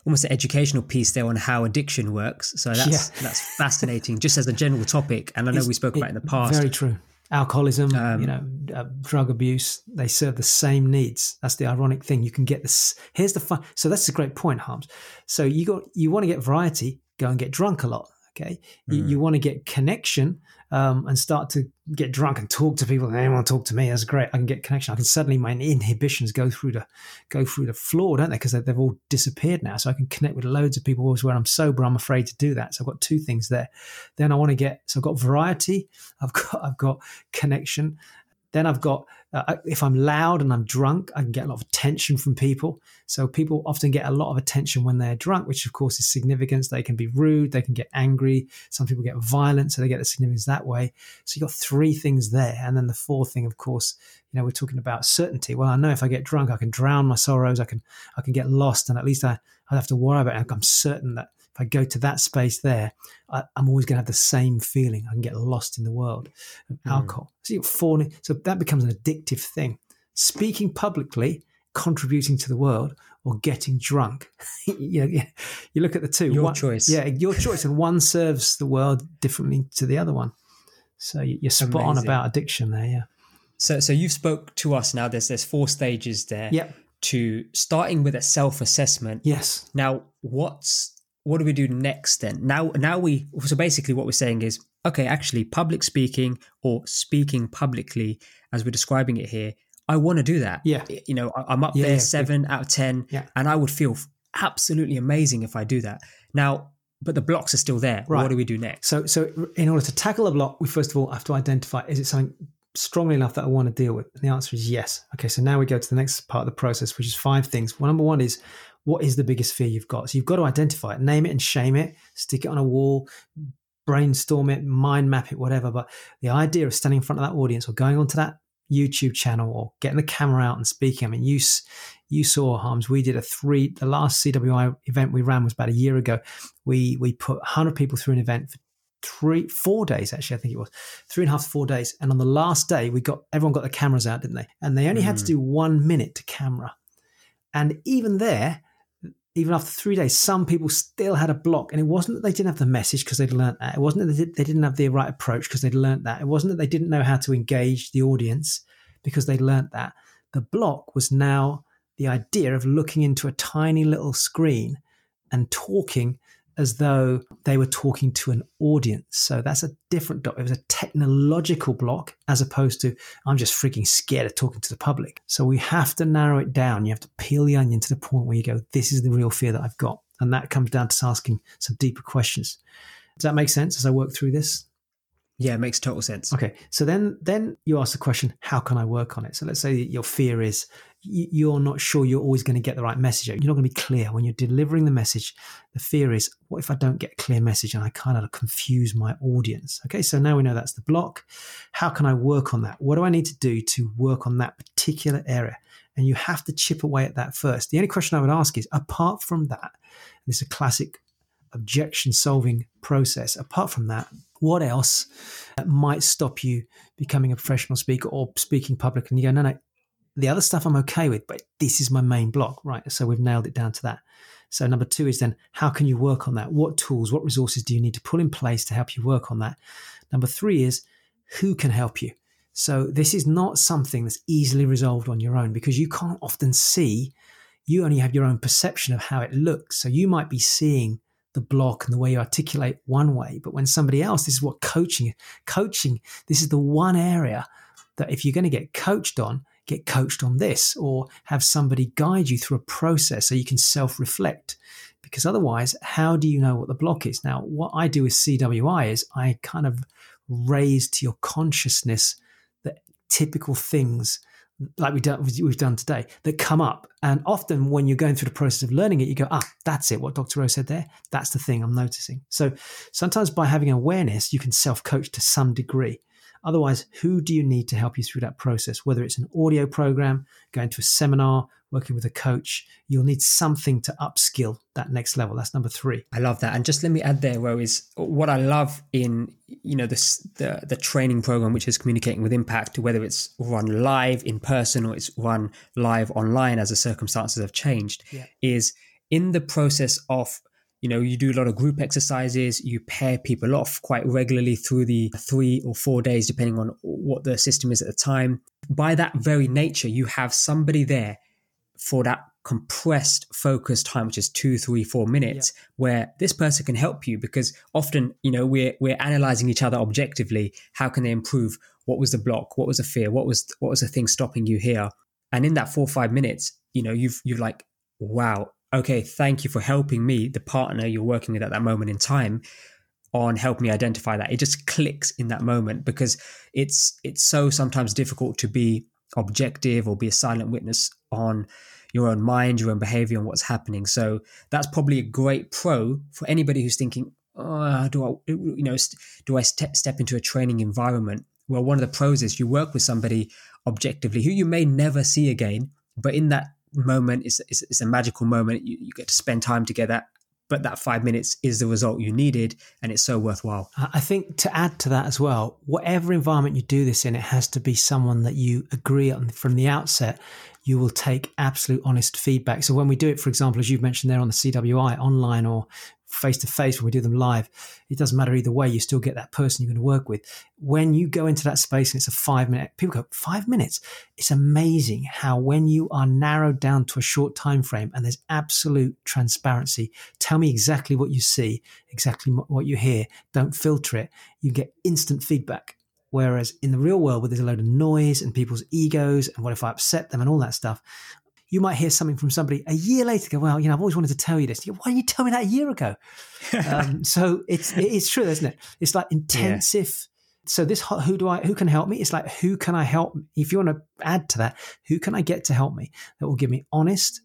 almost an educational piece there on how addiction works. So that's yeah. that's fascinating, just as a general topic. And I know it's, we spoke about it in the past. Very true. Alcoholism, um, you know, uh, drug abuse, they serve the same needs. That's the ironic thing. You can get this. Here's the fun. So that's a great point, Harms. So you got you want to get variety, go and get drunk a lot. Okay, mm. you, you want to get connection um, and start to get drunk and talk to people. Want talk to me. That's great. I can get connection. I can suddenly my inhibitions go through the go through the floor, don't they? Because they've all disappeared now. So I can connect with loads of people. Whereas when I'm sober, I'm afraid to do that. So I've got two things there. Then I want to get so I've got variety. I've got I've got connection, then I've got, uh, if I'm loud and I'm drunk, I can get a lot of attention from people. So people often get a lot of attention when they're drunk, which of course is significance. They can be rude, they can get angry. Some people get violent, so they get the significance that way. So you've got three things there. And then the fourth thing, of course, you know, we're talking about certainty. Well, I know if I get drunk, I can drown my sorrows, I can I can get lost, and at least I, I have to worry about it. I'm certain that if I go to that space there, I, am always going to have the same feeling. I can get lost in the world of mm. alcohol. So you're falling. So that becomes an addictive thing. Speaking publicly, contributing to the world, or getting drunk. you, know, you look at the two. Your one, choice. Yeah, your choice. And one serves the world differently to the other one. So you're spot Amazing. on about addiction there. Yeah. So, so you've spoke to us now. There's there's four stages there. Yep. To starting with a self assessment. Yes. Now, what's what do we do next then? Now, now we so basically what we're saying is okay, actually, public speaking or speaking publicly, as we're describing it here, I want to do that. Yeah, you know, I'm up yeah, there yeah, seven out of ten, yeah. and I would feel absolutely amazing if I do that. Now, but the blocks are still there. Right. What do we do next? So, so in order to tackle a block, we first of all have to identify is it something strongly enough that I want to deal with? And the answer is yes. Okay, so now we go to the next part of the process, which is five things. Well, number one is what is the biggest fear you've got? So you've got to identify it, name it and shame it, stick it on a wall, brainstorm it, mind map it, whatever. But the idea of standing in front of that audience or going onto that YouTube channel or getting the camera out and speaking. I mean, you you saw Harms. We did a three. The last CWI event we ran was about a year ago. We we put 100 people through an event for three, four days actually. I think it was three and a half, four days. And on the last day, we got everyone got the cameras out, didn't they? And they only mm. had to mm. do one minute to camera. And even there, even after three days, some people still had a block. And it wasn't that they didn't have the message because they'd learned that. It wasn't that they didn't have the right approach because they'd learned that. It wasn't that they didn't know how to engage the audience because they'd learned that. The block was now the idea of looking into a tiny little screen and talking as though they were talking to an audience. So that's a different doc. It was a technological block as opposed to I'm just freaking scared of talking to the public. So we have to narrow it down. You have to peel the onion to the point where you go, this is the real fear that I've got. And that comes down to asking some deeper questions. Does that make sense as I work through this? Yeah, it makes total sense. Okay. So then then you ask the question, how can I work on it? So let's say your fear is you're not sure you're always going to get the right message. You're not going to be clear when you're delivering the message. The fear is, what if I don't get a clear message and I kind of confuse my audience? Okay, so now we know that's the block. How can I work on that? What do I need to do to work on that particular area? And you have to chip away at that first. The only question I would ask is, apart from that, this is a classic objection solving process. Apart from that, what else might stop you becoming a professional speaker or speaking public? And you go, no, no, the other stuff I'm okay with, but this is my main block, right? So we've nailed it down to that. So number two is then how can you work on that? What tools, what resources do you need to put in place to help you work on that? Number three is who can help you? So this is not something that's easily resolved on your own because you can't often see, you only have your own perception of how it looks. So you might be seeing the block and the way you articulate one way, but when somebody else, this is what coaching, coaching, this is the one area that if you're going to get coached on, get coached on this or have somebody guide you through a process so you can self reflect. Because otherwise, how do you know what the block is? Now, what I do with CWI is I kind of raise to your consciousness the typical things like we've done, today that come up. And often when you're going through the process of learning it, you go, ah, that's it. What Dr. Rose said there, that's the thing I'm noticing. So sometimes by having awareness, you can self coach to some degree. Otherwise, who do you need to help you through that process? Whether it's an audio program, going to a seminar, working with a coach, you'll need something to upskill that next level. That's number three. I love that. And just let me add there, where is what I love in you know this the the training program, which is communicating with impact, whether it's run live in person or it's run live online as the circumstances have changed, yeah. is in the process of you know you do a lot of group exercises you pair people off quite regularly through the three or four days depending on what the system is at the time. By that very nature you have somebody there for that compressed focused time which is two three four minutes yeah. where this person can help you because often you know we're we're analyzing each other objectively. How can they improve? What was the block? What was the fear? What was what was the thing stopping you here? And in that four or five minutes you know you've you've like wow okay, thank you for helping me, the partner you're working with at that moment in time, on help me identify that. It just clicks in that moment because it's it's so sometimes difficult to be objective or be a silent witness on your own mind, your own behavior, and what's happening. So that's probably a great pro for anybody who's thinking, oh, do I, you know, do I step step into a training environment? Well, one of the pros is you work with somebody objectively who you may never see again, but in that moment. It's, it's, it's a magical moment. You, you get to spend time together but that five minutes is the result you needed and it's so worthwhile i think to add to that as well whatever environment you do this in it has to be someone that you agree on from the outset you will take absolute honest feedback so when we do it for example as you've mentioned there on the cwi online or face to face when we do them live. It doesn't matter either way. You still get that person you're going to work with. When you go into that space and it's a five minute, people go five minutes. It's amazing how when you are narrowed down to a short time frame and there's absolute transparency, tell me exactly what you see, exactly what you hear. Don't filter it. You get instant feedback. Whereas in the real world, where there's a load of noise and people's egos and what if I upset them and all that stuff, you might hear something from somebody a year later. Go, well, you know, I've always wanted to tell you this. Why didn't you tell me that a year ago? um, so it's it's true, isn't it? It's like intensive. Yeah. So this who do I who can help me? It's like who can I help? If you want to add to that, who can I get to help me that will give me honest,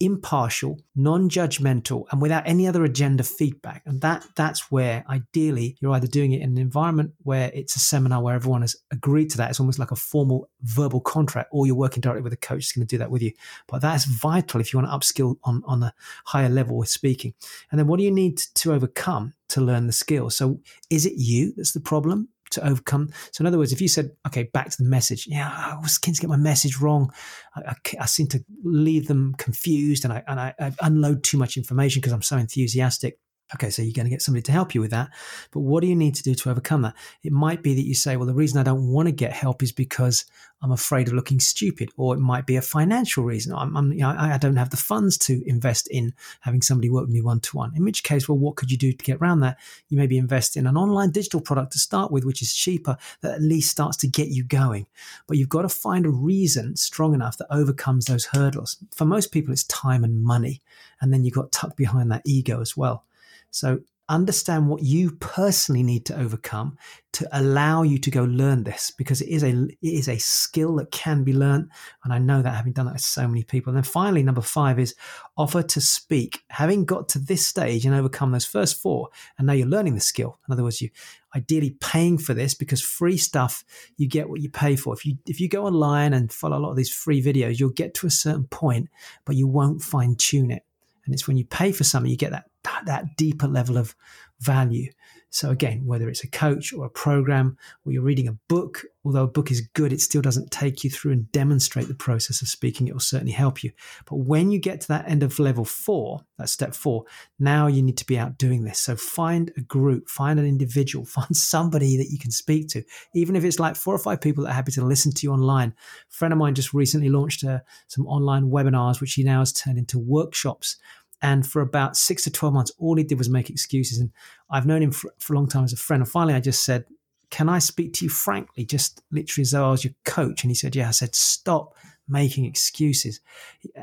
impartial, non-judgmental, and without any other agenda feedback. And that that's where ideally you're either doing it in an environment where it's a seminar where everyone has agreed to that. It's almost like a formal verbal contract, or you're working directly with a coach who's going to do that with you. But that's vital if you want to upskill on, on a higher level with speaking. And then what do you need to overcome to learn the skill? So is it you that's the problem? To overcome. So, in other words, if you said, okay, back to the message, yeah, I was keen to get my message wrong. I, I, I seem to leave them confused and I, and I, I unload too much information because I'm so enthusiastic. Okay, so you're going to get somebody to help you with that. But what do you need to do to overcome that? It might be that you say, well, the reason I don't want to get help is because I'm afraid of looking stupid, or it might be a financial reason. I'm, I'm you know, I, don't have the funds to invest in having somebody work with me one to one. In which case, well, what could you do to get around that? You maybe invest in an online digital product to start with, which is cheaper, that at least starts to get you going. But you've got to find a reason strong enough that overcomes those hurdles. For most people, it's time and money. And then you've got tucked behind that ego as well. So understand what you personally need to overcome to allow you to go learn this because it is a it is a skill that can be learned and i know that having done that with so many people. And then finally number five is offer to speak. Having got to this stage and overcome those first four and now you're learning the skill. In other words you ideally paying for this because free stuff you get what you pay for. If you if you go online and follow a lot of these free videos you'll get to a certain point but you won't fine tune it and it's when you pay for something you get that that deeper level of value. So again, whether it's a coach or a program or you're reading a book, although a book is good, it still doesn't take you through and demonstrate the process of speaking. It will certainly help you. But when you get to that end of level four, that's step four, now you need to be out doing this. So find a group, find an individual, find somebody that you can speak to, even if it's like four or five people that are happy to listen to you online. A friend of mine just recently launched uh, some online webinars, which he now has turned into workshops and for about six to 12 months, all he did was make excuses. And I've known him for, for a long time as a friend. And finally, I just said, Can I speak to you frankly, just literally as though I was your coach? And he said, Yeah. I said, Stop making excuses.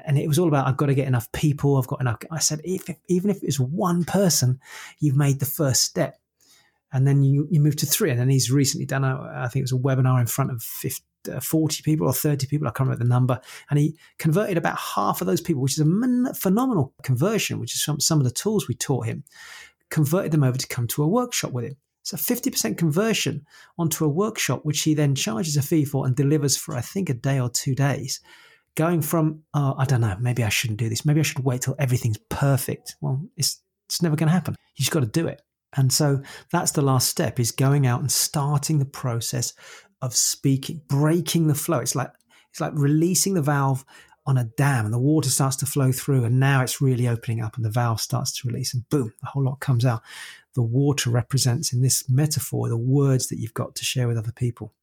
And it was all about, I've got to get enough people. I've got enough. I said, if, if, even if it's one person, you've made the first step. And then you, you move to three. And then he's recently done, a, I think it was a webinar in front of 50, uh, Uh, 40 people or 30 people, I can't remember the number, and he converted about half of those people, which is a phenomenal conversion, which is some, some of the tools we taught him, converted them over to come to a workshop with him. So 50% conversion onto a workshop, which he then charges a fee for and delivers for, I think, a day or two days. Going from, oh, I don't know, maybe I shouldn't do this. Maybe I should wait till everything's perfect. Well, it's, it's never going to happen. You just got to do it. And so that's the last step is going out and starting the process of speaking, breaking the flow. It's like it's like releasing the valve on a dam and the water starts to flow through and now it's really opening up and the valve starts to release and boom, the whole lot comes out. The water represents in this metaphor the words that you've got to share with other people.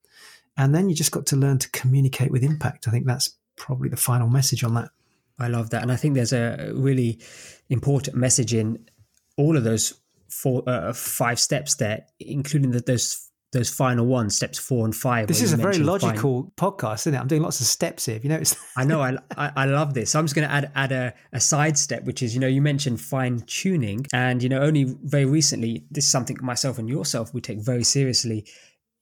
And then you just got to learn to communicate with impact. I think that's probably the final message on that. I love that. And I think there's a really important message in all of those four, uh, five steps there, including those those final ones, steps four and five. This is a very logical podcast, isn't it? I'm doing lots of steps here. You know, I know. I, I, I love this. So I'm just going to add add a, a side step, which is you know you mentioned fine tuning, and you know only very recently this is something myself and yourself we take very seriously.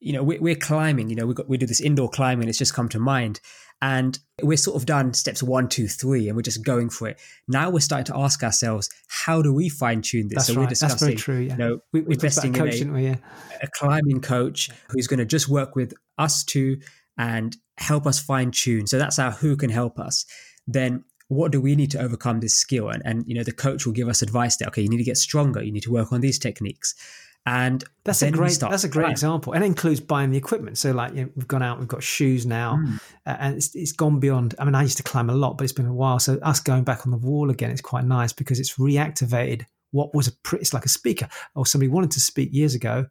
You know, we're, we're climbing. You know, we got we do this indoor climbing. It's just come to mind, and we're sort of done steps one, two, three, and we're just going for it. Now we're starting to ask ourselves, how do we fine tune this? That's so right. we're discussing, That's very true. Yeah. You know, we, are investing coach, in a, yeah. a climbing coach who's going to just work with us two and help us fine tune. So that's our who can help us. Then what do we need to overcome this skill? And, and you know, the coach will give us advice that okay, you need to get stronger. You need to work on these techniques. And that's a great that's a great example, and it includes buying the equipment. So, like you know, we've gone out, we've got shoes now, mm. uh, and it's, it's gone beyond. I mean, I used to climb a lot, but it's been a while. So, us going back on the wall again is quite nice because it's reactivated what was a pretty, it's like a speaker or somebody wanted to speak years ago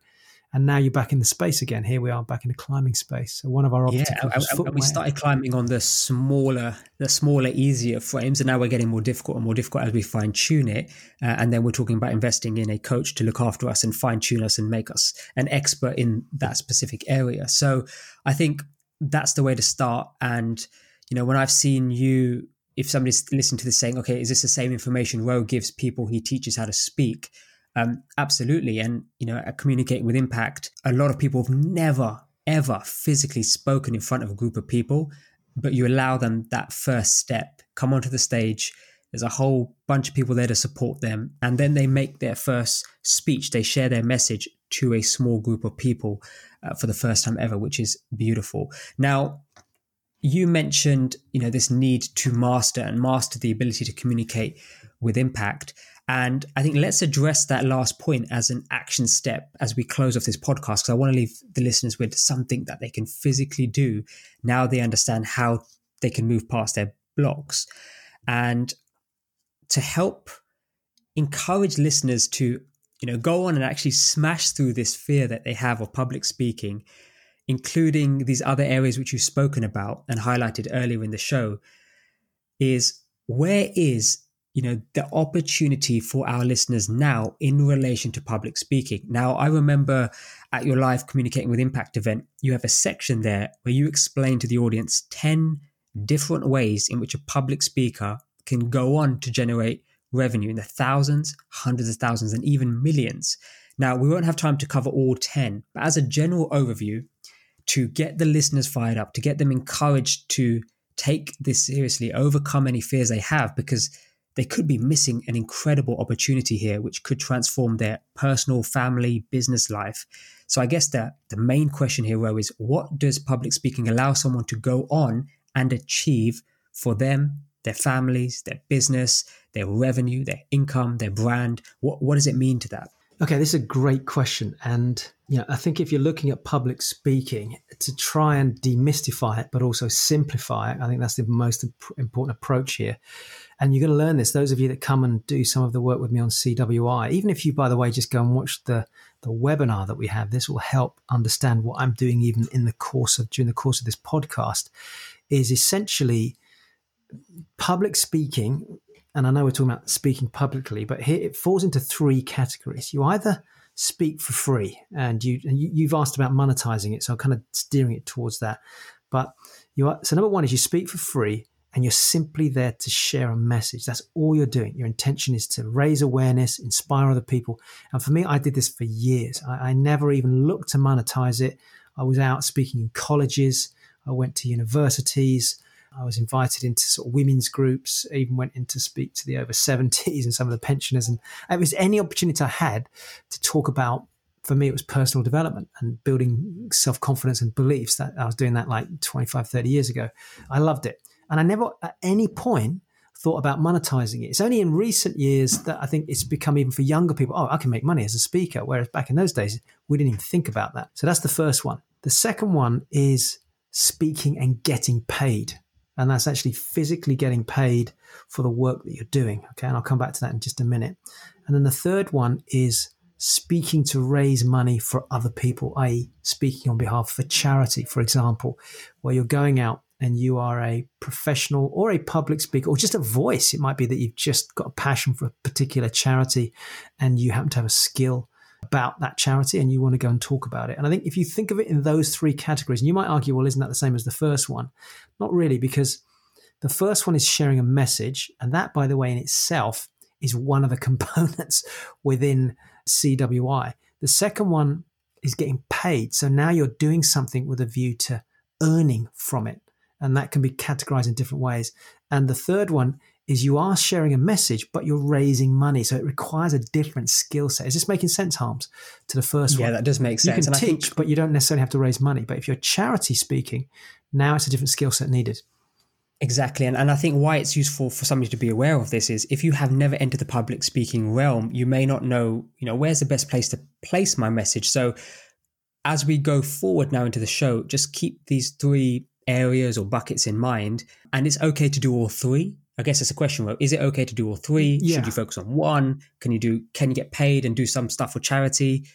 and now you're back in the space again. Here we are back in the climbing space. So one of our yeah, and, we started climbing on the smaller, the smaller, easier frames, and now we're getting more difficult and more difficult as we fine tune it. Uh, and then we're talking about investing in a coach to look after us and fine tune us and make us an expert in that specific area. So I think that's the way to start. And you know, when I've seen you if somebody's listening to this saying, okay, is this the same information Roe gives people he teaches how to speak? Um, absolutely. And, you know, at Communicating with Impact, a lot of people have never, ever physically spoken in front of a group of people, but you allow them that first step, come onto the stage. There's a whole bunch of people there to support them. And then they make their first speech. They share their message to a small group of people uh, for the first time ever, which is beautiful. Now, you mentioned you know this need to master and master the ability to communicate with impact and i think let's address that last point as an action step as we close off this podcast because i want to leave the listeners with something that they can physically do now they understand how they can move past their blocks. And to help encourage listeners to you know go on and actually smash through this fear that they have of public speaking including these other areas which you've spoken about and highlighted earlier in the show, is where is you know the opportunity for our listeners now in relation to public speaking. Now i remember at your live communicating with impact event you have a section there where you explain to the audience 10 different ways in which a public speaker can go on to generate revenue in the thousands hundreds of thousands and even millions. Now we won't have time to cover all 10 but as a general overview to get the listeners fired up, to get them encouraged to take this seriously, overcome any fears they have, because they could be missing an incredible opportunity here, which could transform their personal, family, business life. So I guess the, the main question here, Ro, is what does public speaking allow someone to go on and achieve for them, their families, their business, their revenue, their income, their brand? What, what does it mean to that? Okay, this is a great question. And you know, I think if you're looking at public speaking, to try and demystify it, but also simplify it, I think that's the most important approach here. And you're going to learn this. Those of you that come and do some of the work with me on CWI, even if you, by the way, just go and watch the the webinar that we have, this will help understand what I'm doing even in the course of during the course of this podcast. Is essentially public speaking and I know we're talking about speaking publicly, but here it falls into three categories. You either speak for free, and you, and you have asked about monetizing it, so I'm kind of steering it towards that. But you are, so number one is you speak for free, and you're simply there to share a message. That's all you're doing. Your intention is to raise awareness, inspire other people. And for me, I did this for years. I, I never even looked to monetize it. I was out speaking in colleges. I went to universities. I was invited into sort of women's groups, even went in to speak to the over 70s and some of the pensioners. And it was any opportunity I had to talk about, for me, it was personal development and building self confidence and beliefs. That I was doing that like 25, 30 years ago. I loved it. And I never at any point thought about monetizing it. It's only in recent years that I think it's become even for younger people, oh, I can make money as a speaker. Whereas back in those days, we didn't even think about that. So that's the first one. The second one is speaking and getting paid and that's actually physically getting paid for the work that you're doing. Okay, and I'll come back to that in just a minute. And then the third one is speaking to raise money for other people, i.e., speaking on behalf of a charity, for example, where you're going out and you are a professional or a public speaker or just a voice. It might be that you've just got a passion for a particular charity and you happen to have a skill about that charity and you want to go and talk about it. And I think if you think of it in those three categories, and you might argue, well, isn't that the same as the first one? Not really, because the first one is sharing a message. And that, by the way, in itself is one of the components within CWI. The second one is getting paid. So now you're doing something with a view to earning from it. And that can be categorized in different ways. And the third one is you are sharing a message, but you're raising money. So it requires a different skill set. Is this making sense, Harms, to the first yeah, one? Yeah, that does make sense. You can and teach, think... but you don't necessarily have to raise money. But if you're charity speaking, now it's a different skill set needed. Exactly. And, and I think why it's useful for somebody to be aware of this is if you have never entered the public speaking realm, you may not know, you know, where's the best place to place my message. So as we go forward now into the show, just keep these three areas or buckets in mind. And it's okay to do all three. I guess it's a question, though. Is it okay to do all three? Yeah. Should you focus on one? Can you do? Can you get paid and do some stuff for charity?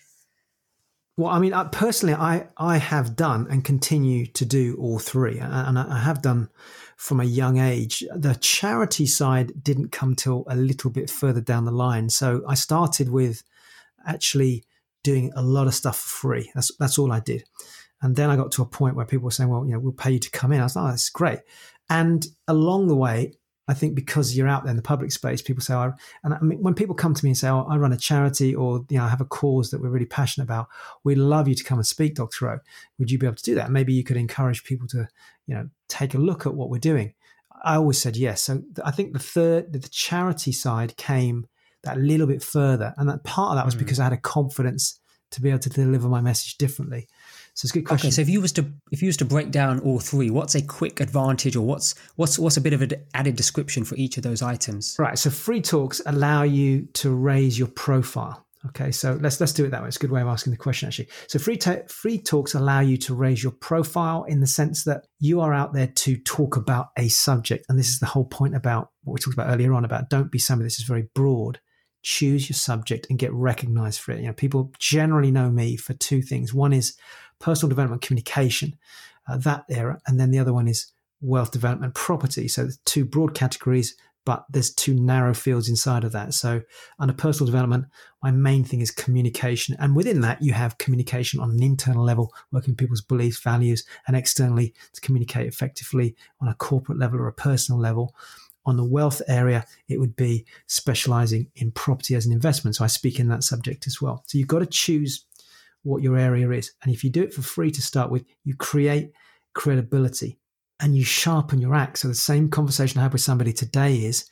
Well, I mean, uh, personally, I I have done and continue to do all three, and I have done from a young age. The charity side didn't come till a little bit further down the line. So I started with actually doing a lot of stuff for free. That's that's all I did. And then I got to a point where people were saying, "Well, you know, we'll pay you to come in." I was like, "Oh, that's great." And along the way, I think because you're out there in the public space, people say, oh, and I mean, when people come to me and say, oh, I run a charity or, you know, I have a cause that we're really passionate about, we'd love you to come and speak, Dr. O. Would you be able to do that? Maybe you could encourage people to, you know, take a look at what we're doing. I always said yes. So I think the third, the charity side came that little bit further. And that part of that was mm. because I had a confidence to be able to deliver my message differently. So it's a good question. Okay, so if you was to if you was to break down all three, what's a quick advantage, or what's what's what's a bit of an added description for each of those items? Right. So free talks allow you to raise your profile. Okay, so let's let's do it that way. It's a good way of asking the question, actually. So free ta- free talks allow you to raise your profile in the sense that you are out there to talk about a subject, and this is the whole point about what we talked about earlier on about don't be somebody this is very broad choose your subject and get recognized for it. You know, people generally know me for two things. One is personal development communication, uh, that area, and then the other one is wealth development property. So two broad categories, but there's two narrow fields inside of that. So under personal development, my main thing is communication. And within that, you have communication on an internal level, working people's beliefs, values, and externally to communicate effectively on a corporate level or a personal level. On the wealth area, it would be specializing in property as an investment. So I speak in that subject as well. So you've got to choose what your area is. And if you do it for free to start with, you create credibility and you sharpen your act. So the same conversation I had with somebody today is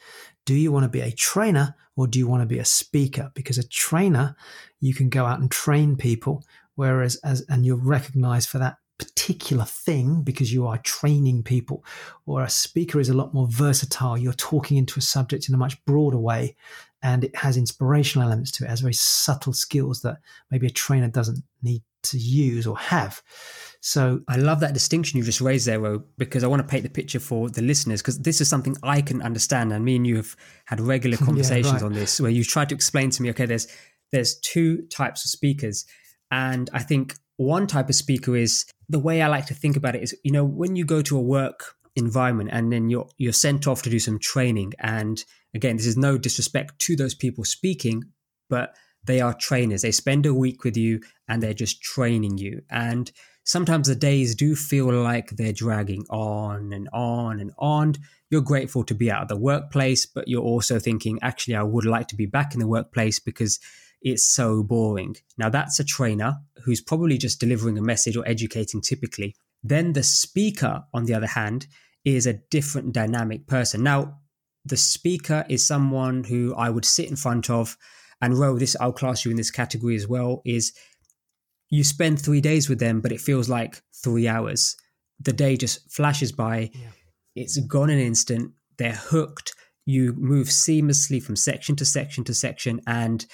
do you want to be a trainer or do you want to be a speaker? Because a trainer, you can go out and train people, whereas as and you're recognized for that particular thing because you are training people, or a speaker is a lot more versatile. You're talking into a subject in a much broader way, and it has inspirational elements to it. It has very subtle skills that maybe a trainer doesn't need to use or have. So I love that distinction you just raised there, Ro, because I want to paint the picture for the listeners because this is something I can understand, and me and you have had regular conversations yeah, right. on this where you tried to explain to me, okay, there's there's two types of speakers, and I think one type of speaker is the way I like to think about it is, you know, when you go to a work environment and then you're you're sent off to do some training and again this is no disrespect to those people speaking but they are trainers. They spend a week with you and they're just training you. And sometimes the days do feel like they're dragging on and on and on. You're grateful to be out of the workplace but you're also thinking actually I would like to be back in the workplace because it's so boring. Now, that's a trainer who's probably just delivering a message or educating typically. Then the speaker, on the other hand, is a different dynamic person. Now, the speaker is someone who I would sit in front of, and Ro, this I'll class you in this category as well, is you spend three days with them, but it feels like three hours. The day just flashes by, yeah. it's gone in an instant, they're hooked. You move seamlessly from section to section to section, and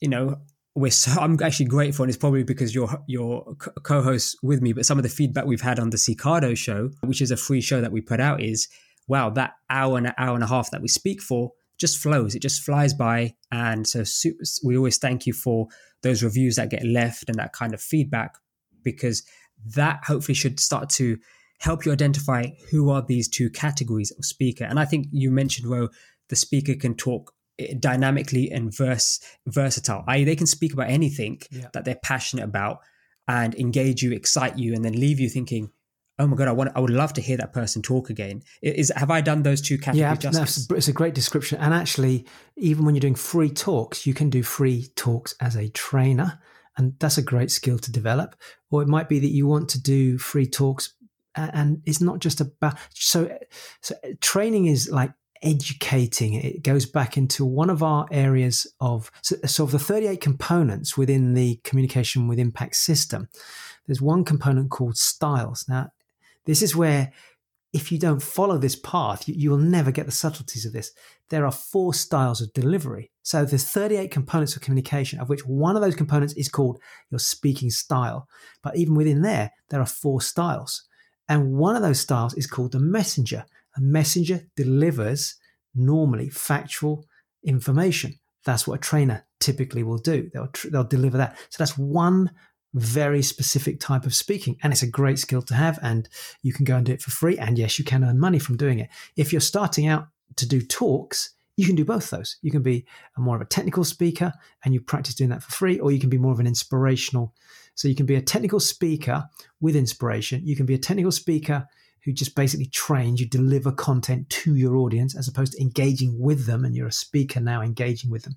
you know, we're so, I'm actually grateful, and it's probably because you're your co-host with me. But some of the feedback we've had on the Cicado show, which is a free show that we put out, is wow, that hour and an hour and a half that we speak for just flows. It just flies by, and so super, we always thank you for those reviews that get left and that kind of feedback because that hopefully should start to help you identify who are these two categories of speaker. And I think you mentioned, Ro, the speaker can talk Eh, dynamically and verse, versatile. I.e., they can speak about anything yeah. that they're passionate about and engage you, excite you, and then leave you thinking, "Oh my god, I want, I would love to hear that person talk again." Is have I done those two categories yeah, justice? No, it's a great description. And actually, even when you're doing free talks, you can do free talks as a trainer, and that's a great skill to develop. Or it might be that you want to do free talks and it's not just about so so training is like educating. It goes back into one of our areas of so, so of the 38 components within the communication with impact system. There's one component called styles. Now, this is where if you don't follow this path, you, you, will never get the subtleties of this. There are four styles of delivery. So there's 38 components of communication, of which one of those components is called your speaking style. But even within there, there are four styles. And one of those styles is called the messenger. A messenger delivers normally factual information. That's what a trainer typically will do. They'll, they'll deliver that. So that's one very specific type of speaking. And it's a great skill to have. And you can go and do it for free. And yes, you can earn money from doing it. If you're starting out to do talks, you can do both those. You can be more of a technical speaker and you practice doing that for free, or you can be more of an inspirational. So you can be a technical speaker with inspiration. You can be a technical speaker who just basically trains you deliver content to your audience as opposed to engaging with them and you're a speaker now engaging with them.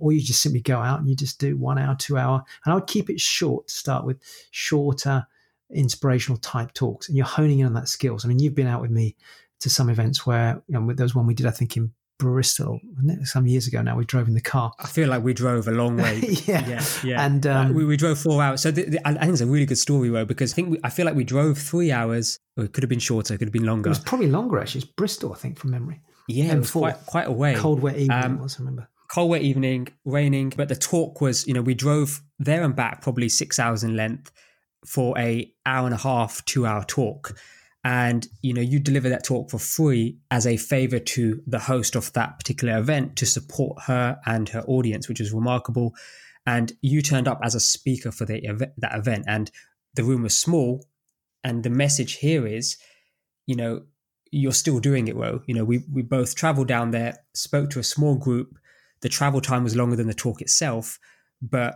Or you just simply go out and you just do one hour two hour and i would keep it short to start with shorter inspirational type talks. And you're honing in on that skills. I mean you've been out with me to some events where you know there was one we did i think in Bristol, some years ago now. We drove in the car. I feel like we drove a long way. yeah. yeah, yeah. And um, uh, we, we, drove four hours. So the, the, I think it's a really good story, though, because I think we, I feel like we drove three hours. Or it could have been shorter. It could have been longer. It was probably longer actually. It's Bristol, I think, from memory. Yeah, it was quite quite a way. Cold wet evening um, was. I remember. Cold wet evening, raining, but the talk was. You know, we drove there and back probably six hours in length for a hour and a half, two hour talk and you know you deliver that talk for free as a favor to the host of that particular event to support her and her audience which is remarkable. And you turned up as a speaker for the event, that event. And the room was small. And the message here is you know you're still doing it well you know we we both traveled down there spoke to a small group. The travel time was longer than the talk itself. But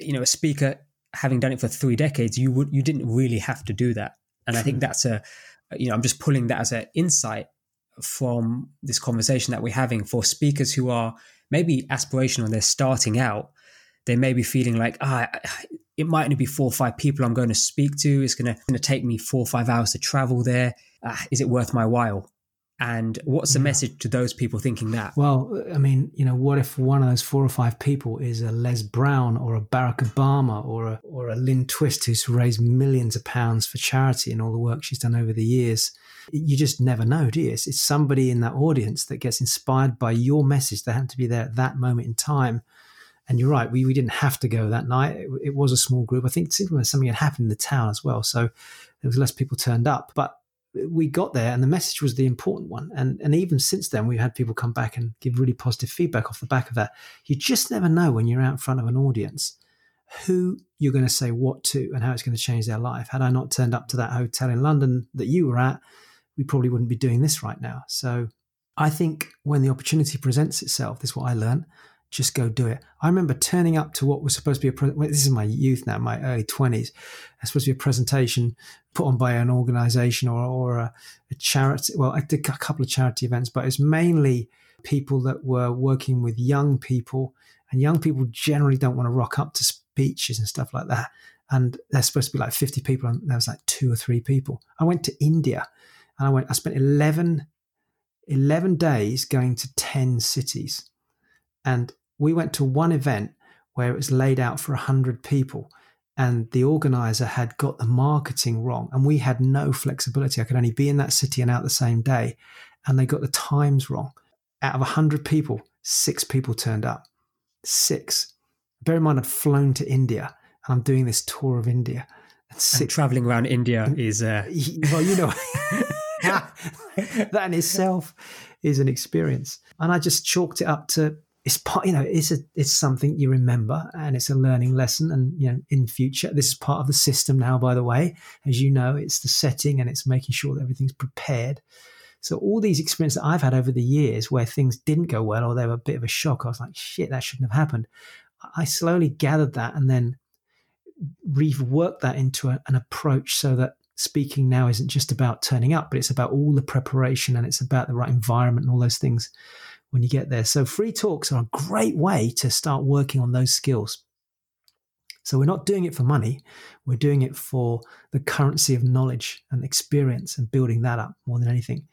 you know a speaker having done it for 3 decades you would you didn't really have to do that and I think that's a, you know, I'm just pulling that as an insight from this conversation that we're having for speakers who are maybe aspirational and they're starting out. They may be feeling like, ah, it might only be four or five people I'm going to speak to. It's going to, take me four or five hours to travel there. Uh, is it worth my while? And what's the yeah. message to those people thinking that? Well, I mean, you know, what if one of those four or five people is a Les Brown or a Barack Obama or a or a Lynn Twist who's raised millions of pounds for charity and all the work she's done over the years? You just never know, do you? It's, it's somebody in that audience that gets inspired by your message. They happen to be there at that moment in time. And you're right, we, we didn't have to go that night. It, it was a small group. I think something had happened in the town as well. So there was less people turned up. But we got there and the message was the important one. And, and even since then, we've had people come back and give really positive feedback off the back of that. You just never know when you're out in front of an audience who you're going to say what to and how it's going to change their life. Had I not turned up to that hotel in London that you were at, we probably wouldn't be doing this right now. So I think when the opportunity presents itself, this is what I learned just go do it. I remember turning up to what was supposed to be a pre- well, this is my youth now, my early twenties. It's supposed to be a presentation put on by an organisation or or a, a, charity. Well, I did a couple of charity events, but it's mainly people that were working with young people, and young people generally don't want to rock up to speeches and stuff like that. And there's supposed to be like 50 people, and there was like two or three people. I went to India, and I went. I spent 11, 11 days going to 10 cities and we went to one event where it was laid out for 100 people and the organizer had got the marketing wrong and we had no flexibility. I could only be in that city and out the same day and they got the times wrong. Out of 100 people six people turned up. Six. Bear in mind i'd flown to india and i'm doing this tour of india and, six, and traveling around india is uh... well you know that in itself is an experience. And i just chalked it up to it's part you know it's a it's something you remember and it's a learning lesson and you know in future this is part of the system now by the way. As you know it's the setting and it's making sure that everything's prepared. So all these experiences that i've had over the years where things didn't go well or they were a bit of a shock i was like shit that shouldn't have happened. I slowly gathered that and then reworked that into a, an approach so that speaking now isn't just about turning up but it's about all the preparation and it's about the right environment and all those things when you get there. So free talks are a great way to start working on those skills. So we're not doing it for money, we're doing it for the currency of knowledge and experience and building that up more than anything.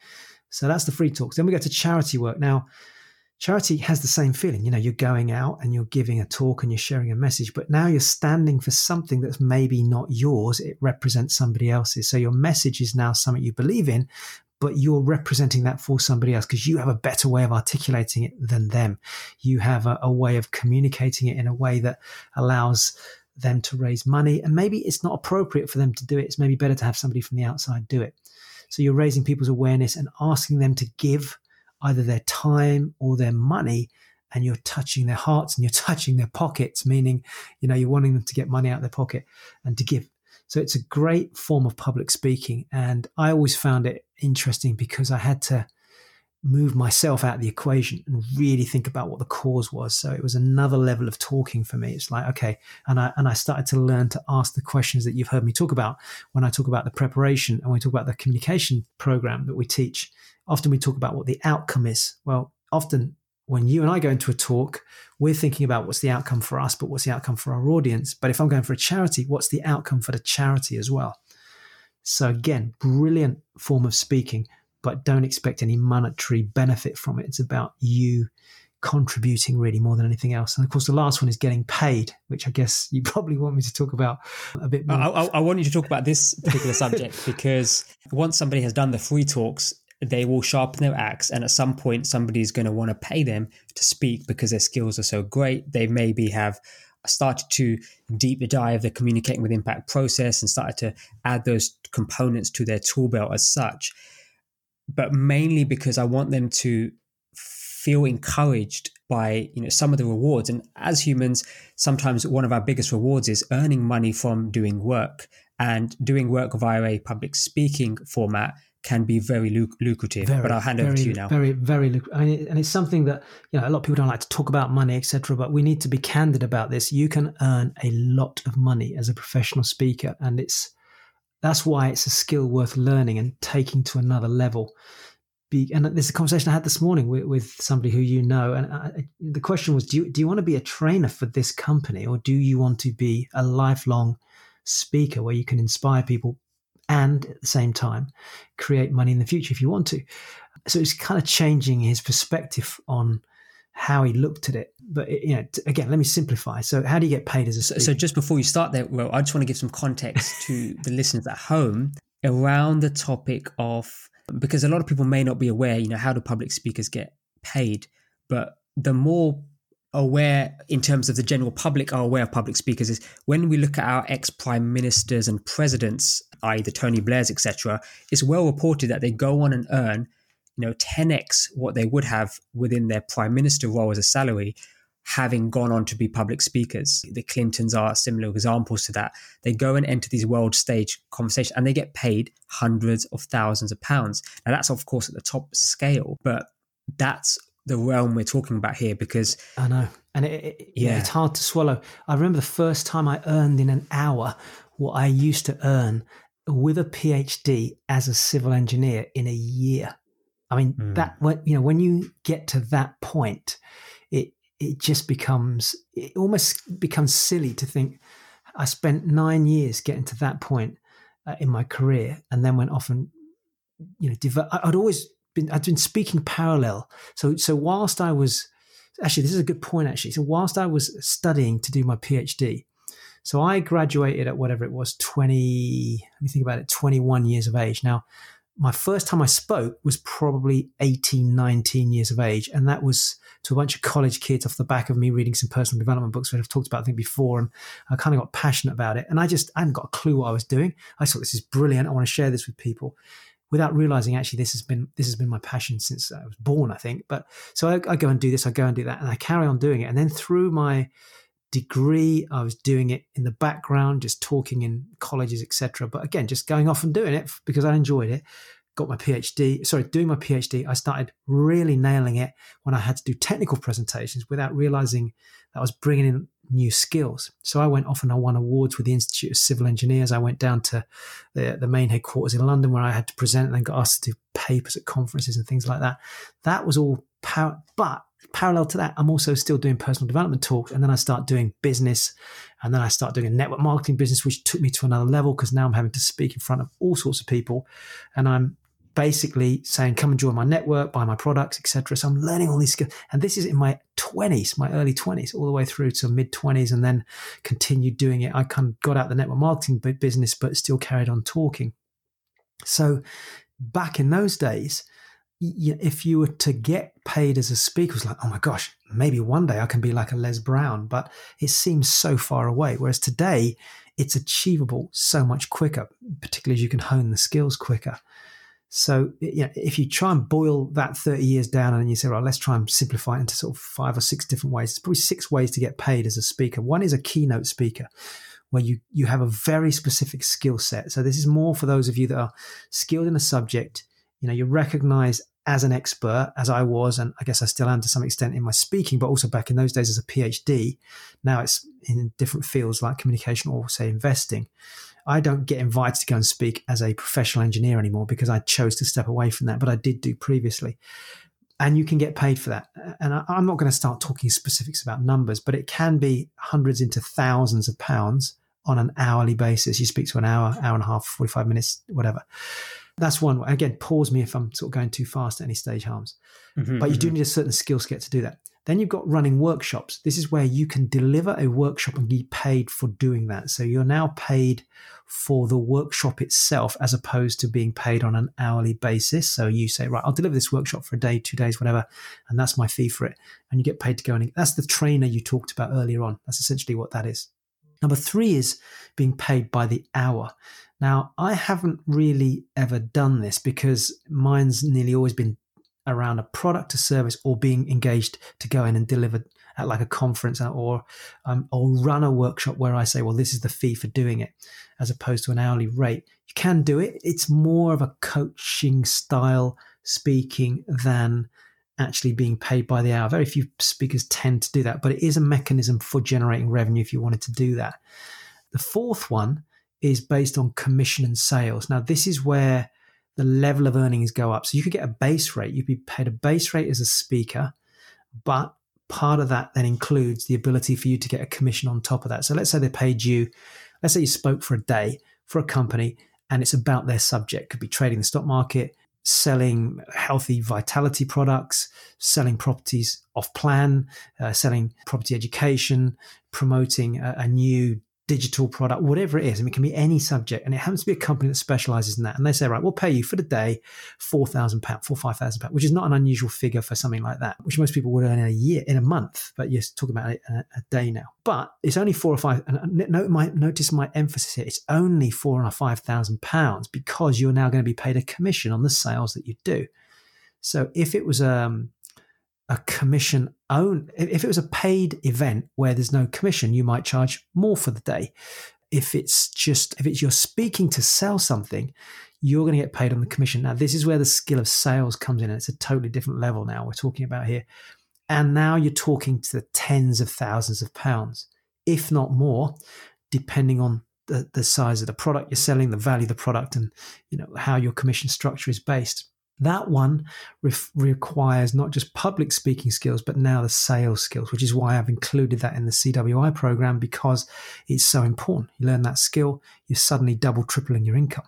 So that's the free talks. Then we go to charity work. Now, charity has the same feeling. You know, you're going out and you're giving a talk and you're sharing a message, but now you're standing for something that's maybe not yours. It represents somebody else's. So your message is now something you believe in, but you're representing that for somebody else because you have a better way of articulating it than them. You have a, a, way of communicating it in a way that allows them to raise money. And maybe it's not appropriate for them to do it. It's maybe better to have somebody from the outside do it. So you're raising people's awareness and asking them to give either their time or their money and you're touching their hearts and you're touching their pockets, meaning, you know, you're wanting them to get money out of their pocket and to give. So it's a great form of public speaking. And I always found it interesting because I had to move myself out of the equation and really think about what the cause was. So it was another level of talking for me. It's like, okay. And I, and I started to learn to ask the questions that you've heard me talk about when I talk about the preparation and we talk about the communication program that we teach. Often we talk about what the outcome is. Well, often when you and I go into a talk, we're thinking about what's the outcome for us, but what's the outcome for our audience. But if I'm going for a charity, what's the outcome for the charity as well? So again, brilliant form of speaking but don't expect any monetary benefit from it. It's about you contributing really more than anything else. And of course, the last one is getting paid, which I guess you probably want me to talk about a bit more. I, I, I want you to talk about this particular subject because once somebody has done the free talks, they will sharpen their axe, and at some point, somebody's going to want to pay them to speak because their skills are so great. They maybe have started to deep dive the communicating with impact process and started to add those components to their tool belt as such but mainly because I want them to feel encouraged by you know some of the rewards and as humans sometimes one of our biggest rewards is earning money from doing work and doing work via a public speaking format can be very luc- lucrative very, but i'll hand very, over to you now very very I mean, and it's something that you know a lot of people don't like to talk about money etc but we need to be candid about this you can earn a lot of money as a professional speaker and it's that's why it's a skill worth learning and taking to another level. Be, and there's a conversation I had this morning with, with somebody who you know, and uh, I, the question was, do you, do you want to be a trainer for this company, or do you want to be a lifelong speaker where you can inspire people and at the same time create money in the future if you want to? So it's kind of changing his perspective on how he looked at it. But you know, again, let me simplify. So, how do you get paid as a speaker? So, just before you start there, well, I just want to give some context to the listeners at home around the topic of because a lot of people may not be aware. You know, how do public speakers get paid? But the more aware in terms of the general public are aware of public speakers is when we look at our ex prime ministers and presidents, i.e., the Tony Blairs, etc. It's well reported that they go on and earn you know 10x what they would have within their prime minister role as a salary having gone on to be public speakers. The clintons are similar examples to that. They go and enter these world stage conversations and they get paid hundreds of thousands of pounds. Now that's of course at the top scale but that's the realm we're talking about here because i know. And it, it, yeah. it's hard to swallow. I remember the first time i earned in an hour what i used to earn with a phd as a civil engineer in a year I mean, mm. that when you know when you get to that point, it it just becomes it almost becomes silly to think I spent nine years getting to that point uh, in my career, and then went off and you know dev- I'd always been I'd been speaking parallel. So so whilst I was actually this is a good point actually. So whilst I was studying to do my PhD, so I graduated at whatever it was, 20, let me think about it, 21 years of age. Now, my first time I spoke was probably 18, 19 years of age. And that was to a bunch of college kids off the back of me reading some personal development books that I've talked about, I think, before. And I kind of got passionate about it. And I just, I hadn't got a clue what I was doing. I thought this is brilliant. I want to share this with people without realizing actually this has been, this has been my passion since I was born, I think. But so I, I go and do this, I go and do that, and I carry on doing it. And then through my, degree. I was doing it in the background, just talking in colleges, etc. But again, just going off and doing it because I enjoyed it. Got my PhD, sorry, doing my PhD. I started really nailing it when I had to do technical presentations without realizing that I was bringing in new skills. So I went off and I won awards with the Institute of Civil Engineers. I went down to the, the main headquarters in London where I had to present and then got asked to do papers at conferences and things like that. That was all power, but parallel to that, I'm also still doing personal development talks. And then I start doing business. And then I start doing a network marketing business, which took me to another level because now I'm having to speak in front of all sorts of people. And I'm basically saying, come and join my network, buy my products, etc. So I'm learning all these skills. And this is in my 20s, my early 20s, all the way through to mid 20s, and then continued doing it. I kind of got out the network marketing business, but still carried on talking. So back in those days, if you were to get paid as a speaker, it's like, oh my gosh, maybe one day I can be like a Les Brown, but it seems so far away. Whereas today, it's achievable so much quicker, particularly as you can hone the skills quicker. So, you know, if you try and boil that 30 years down and you say, right, let's try and simplify it into sort of five or six different ways. There's probably six ways to get paid as a speaker. One is a keynote speaker where you, you have a very specific skill set. So this is more for those of you that are skilled in a subject. You know, you're recognized as an expert, as I was, and I guess I still am to some extent in my speaking, but also back in those days as a PhD. Now it's in different fields like communication or, say, investing. I don't get invited to go and speak as a professional engineer anymore because I chose to step away from that, but I did do previously. And you can get paid for that. And I'm not going to start talking specifics about numbers, but it can be hundreds into thousands of pounds on an hourly basis. You speak to an hour, hour and a half, 45 minutes, whatever. That's one. Again, pause me if I'm sort of going too fast at any stage harms. Mm-hmm, but you mm-hmm. do need a certain skill set to do that. Then you've got running workshops. This is where you can deliver a workshop and be paid for doing that. So you're now paid for the workshop itself as opposed to being paid on an hourly basis. So you say, right, I'll deliver this workshop for a day, two days, whatever, and that's my fee for it. And you get paid to go and that's the trainer you talked about earlier on. That's essentially what that is. Number three is being paid by the hour. Now, I haven't really ever done this because mine's nearly always been around a product, a service, or being engaged to go in and deliver at like a conference or um, or run a workshop where I say, well, this is the fee for doing it, as opposed to an hourly rate. You can do it. It's more of a coaching style speaking than actually being paid by the hour. Very few speakers tend to do that, but it is a mechanism for generating revenue if you wanted to do that. The fourth one is based on commission and sales. Now, this is where the level of earnings go up. So you could get a base rate. You'd be paid a base rate as a speaker, but part of that then includes the ability for you to get a commission on top of that. So let's say they paid you, let's say you spoke for a day for a company and it's about their subject. Could be trading the stock market, selling healthy vitality products, selling properties off plan, uh, selling property education, promoting a, a new digital product, whatever it is. I mean, it can be any subject, and it happens to be a company that specializes in that. And they say, right, we'll pay you for the day four thousand pound, four five thousand pound, which is not an unusual figure for something like that, which most people would earn in a year, in a month. But you're talking about a, a day now. But it's only four or five. And note my notice my emphasis here. It's only four or five thousand pounds because you're now going to be paid a commission on the sales that you do. So if it was um a commission own if it was a paid event where there's no commission you might charge more for the day. If it's just if it's you're speaking to sell something you're going to get paid on the commission. Now this is where the skill of sales comes in and it's a totally different level now we're talking about here. And now you're talking to the tens of thousands of pounds if not more depending on the, the size of the product you're selling the value of the product and you know how your commission structure is based that one re- requires not just public speaking skills, but now the sales skills, which is why I've included that in the CWI program because it's so important. You learn that skill, you're suddenly double, tripling your income,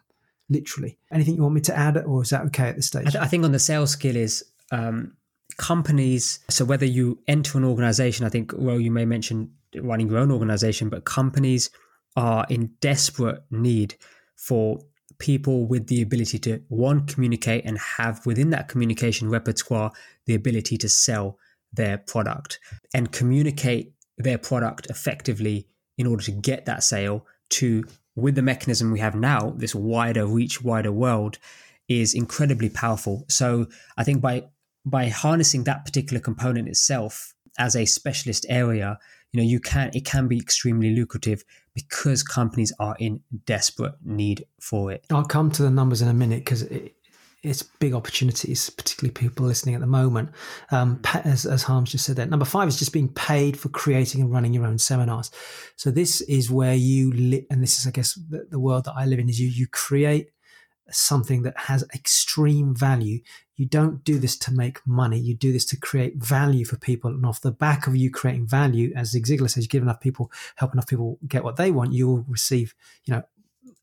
literally. Anything you want me to add, or is that okay at this stage? I, th- I think on the sales skill is um, companies. So whether you enter an organization, I think, well, you may mention running your own organization, but companies are in desperate need for people with the ability to one communicate and have within that communication repertoire the ability to sell their product and communicate their product effectively in order to get that sale. To with the mechanism we have now this wider reach wider world is incredibly powerful. So i think by by harnessing that particular component itself as a specialist area you know you can it can be extremely lucrative because companies are in desperate need for it. I'll come to the numbers in a minute because it, it's big opportunities, particularly people listening at the moment. Um, as, as Harms just said that. Number five is just being paid for creating and running your own seminars. So this is where you, li- and this is, I guess, the, the world that I live in is you, you create something that has extreme value. You don't do this to make money. You do this to create value for people. And off the back of you creating value, as Zig Ziglar says, you give enough people, help enough people get what they want, you will receive, you know,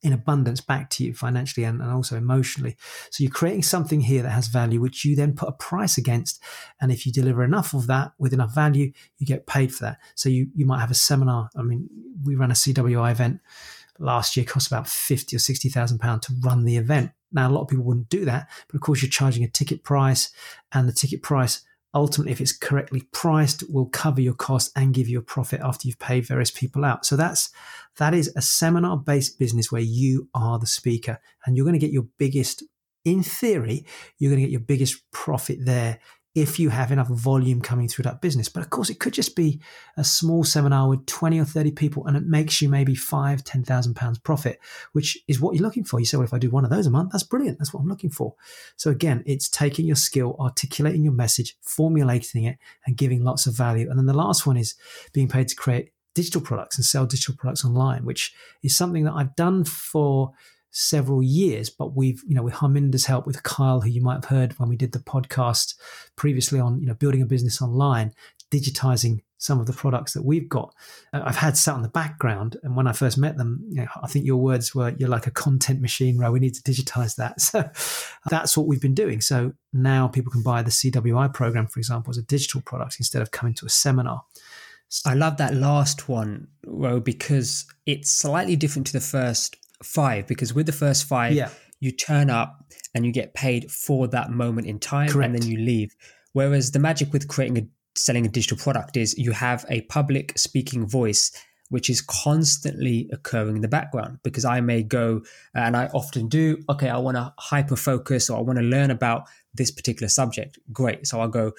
in abundance back to you financially and, and also emotionally. So you're creating something here that has value, which you then put a price against. And if you deliver enough of that with enough value, you get paid for that. So you, you might have a seminar. I mean, we ran a CWI event last year cost about fifty or sixty thousand pounds to run the event. Now a lot of people wouldn't do that, but of course you're charging a ticket price, and the ticket price ultimately, if it's correctly priced, will cover your cost and give you a profit after you've paid various people out. So that's that is a seminar based business where you are the speaker and you're going to get your biggest in theory, you're going to get your biggest profit there if you have enough volume coming through that business. But of course, it could just be a small seminar with 20 or 30 people and it makes you maybe five, 10,000 pounds profit, which is what you're looking for. You say, well, if I do one of those a month, that's brilliant. That's what I'm looking for. So again, it's taking your skill, articulating your message, formulating it and giving lots of value. And then the last one is being paid to create digital products and sell digital products online, which is something that I've done for several years, but we've, you know, with Harminder's help with Kyle, who you might have heard when we did the podcast previously on, you know, building a business online, digitizing some of the products that we've got. Uh, I've had sat in the background, and when I first met them, you know, I think your words were, "You're like a content machine, right? We need to digitize that." So that's what we've been doing. So now people can buy the CWI program, for example, as a digital product instead of coming to a seminar. I love that last one, Ro, because it's slightly different to the first five because with the first five, yeah. you turn up and you get paid for that moment in time Correct. and then you leave. Whereas the magic with creating a selling a digital product is you have a public speaking voice which is constantly occurring in the background because I may go uh, and I often do, okay, I want to hyper focus or I want to learn about this particular subject. Great. So I'll go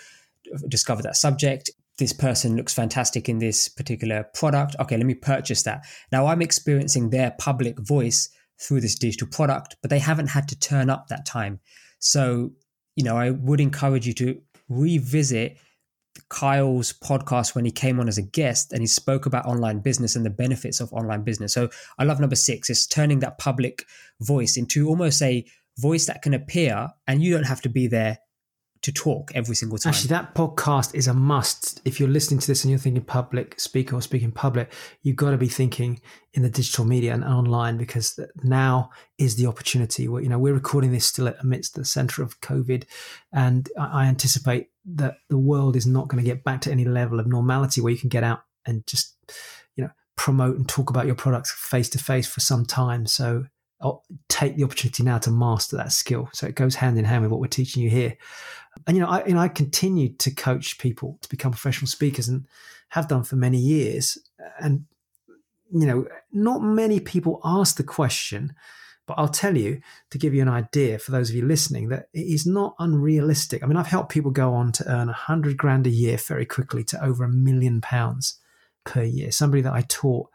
uh, discover that subject, this person looks fantastic in this particular product. Okay, let me purchase that. Now I'm experiencing their public voice through this digital product, but they haven't had to turn up that time. So, you know, I would encourage you to revisit Kyle's podcast when he came on as a guest and he spoke about online business and the benefits of online business. So I love number six, is turning that public voice into almost a voice that can appear and you don't have to be there to talk every single time. Actually, that podcast is a must. If you're listening to this and you're thinking public speaker or speaking public, you've got to be thinking in the digital media and online because now is the opportunity. Where, you know, we're recording this still amidst the center of COVID, and I anticipate that the world is not going to get back to any level of normality where you can get out and just, you know, promote and talk about your products face to face for some time. So Oh, take the opportunity now to master that skill. So it goes hand in hand with what we're teaching you here. And you know, I you I continued to coach people to become professional speakers and have done for many years. And you know, not many people ask the question, but I'll tell you to give you an idea for those of you listening that it is not unrealistic. I mean, I've helped people go on to earn a hundred grand a year very quickly to over a million pounds per year. Somebody that I taught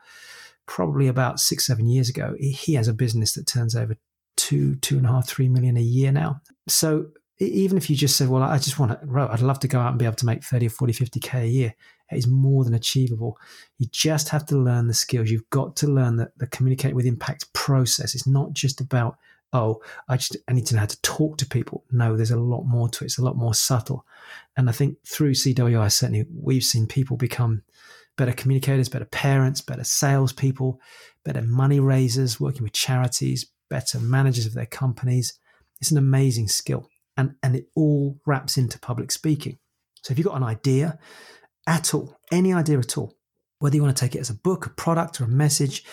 probably about six, seven years ago, he has a business that turns over two, two and a half, three million a year now. So even if you just said, well, I just want to, I'd love to go out and be able to make 30 or 40, 50K a year, it is more than achievable. You just have to learn the skills. You've got to learn that the communicate with impact process. It's not just about, oh, I just, I need to know how to talk to people. No, there's a lot more to it. It's a lot more subtle. And I think through CWI, certainly we've seen people become better communicators, better parents, better salespeople, better money raisers, working with charities, better managers of their companies. It's an amazing skill. And, and it all wraps into public speaking. So if you've got an idea at all, any idea at all, whether you want to take it as a book, a product, or a message,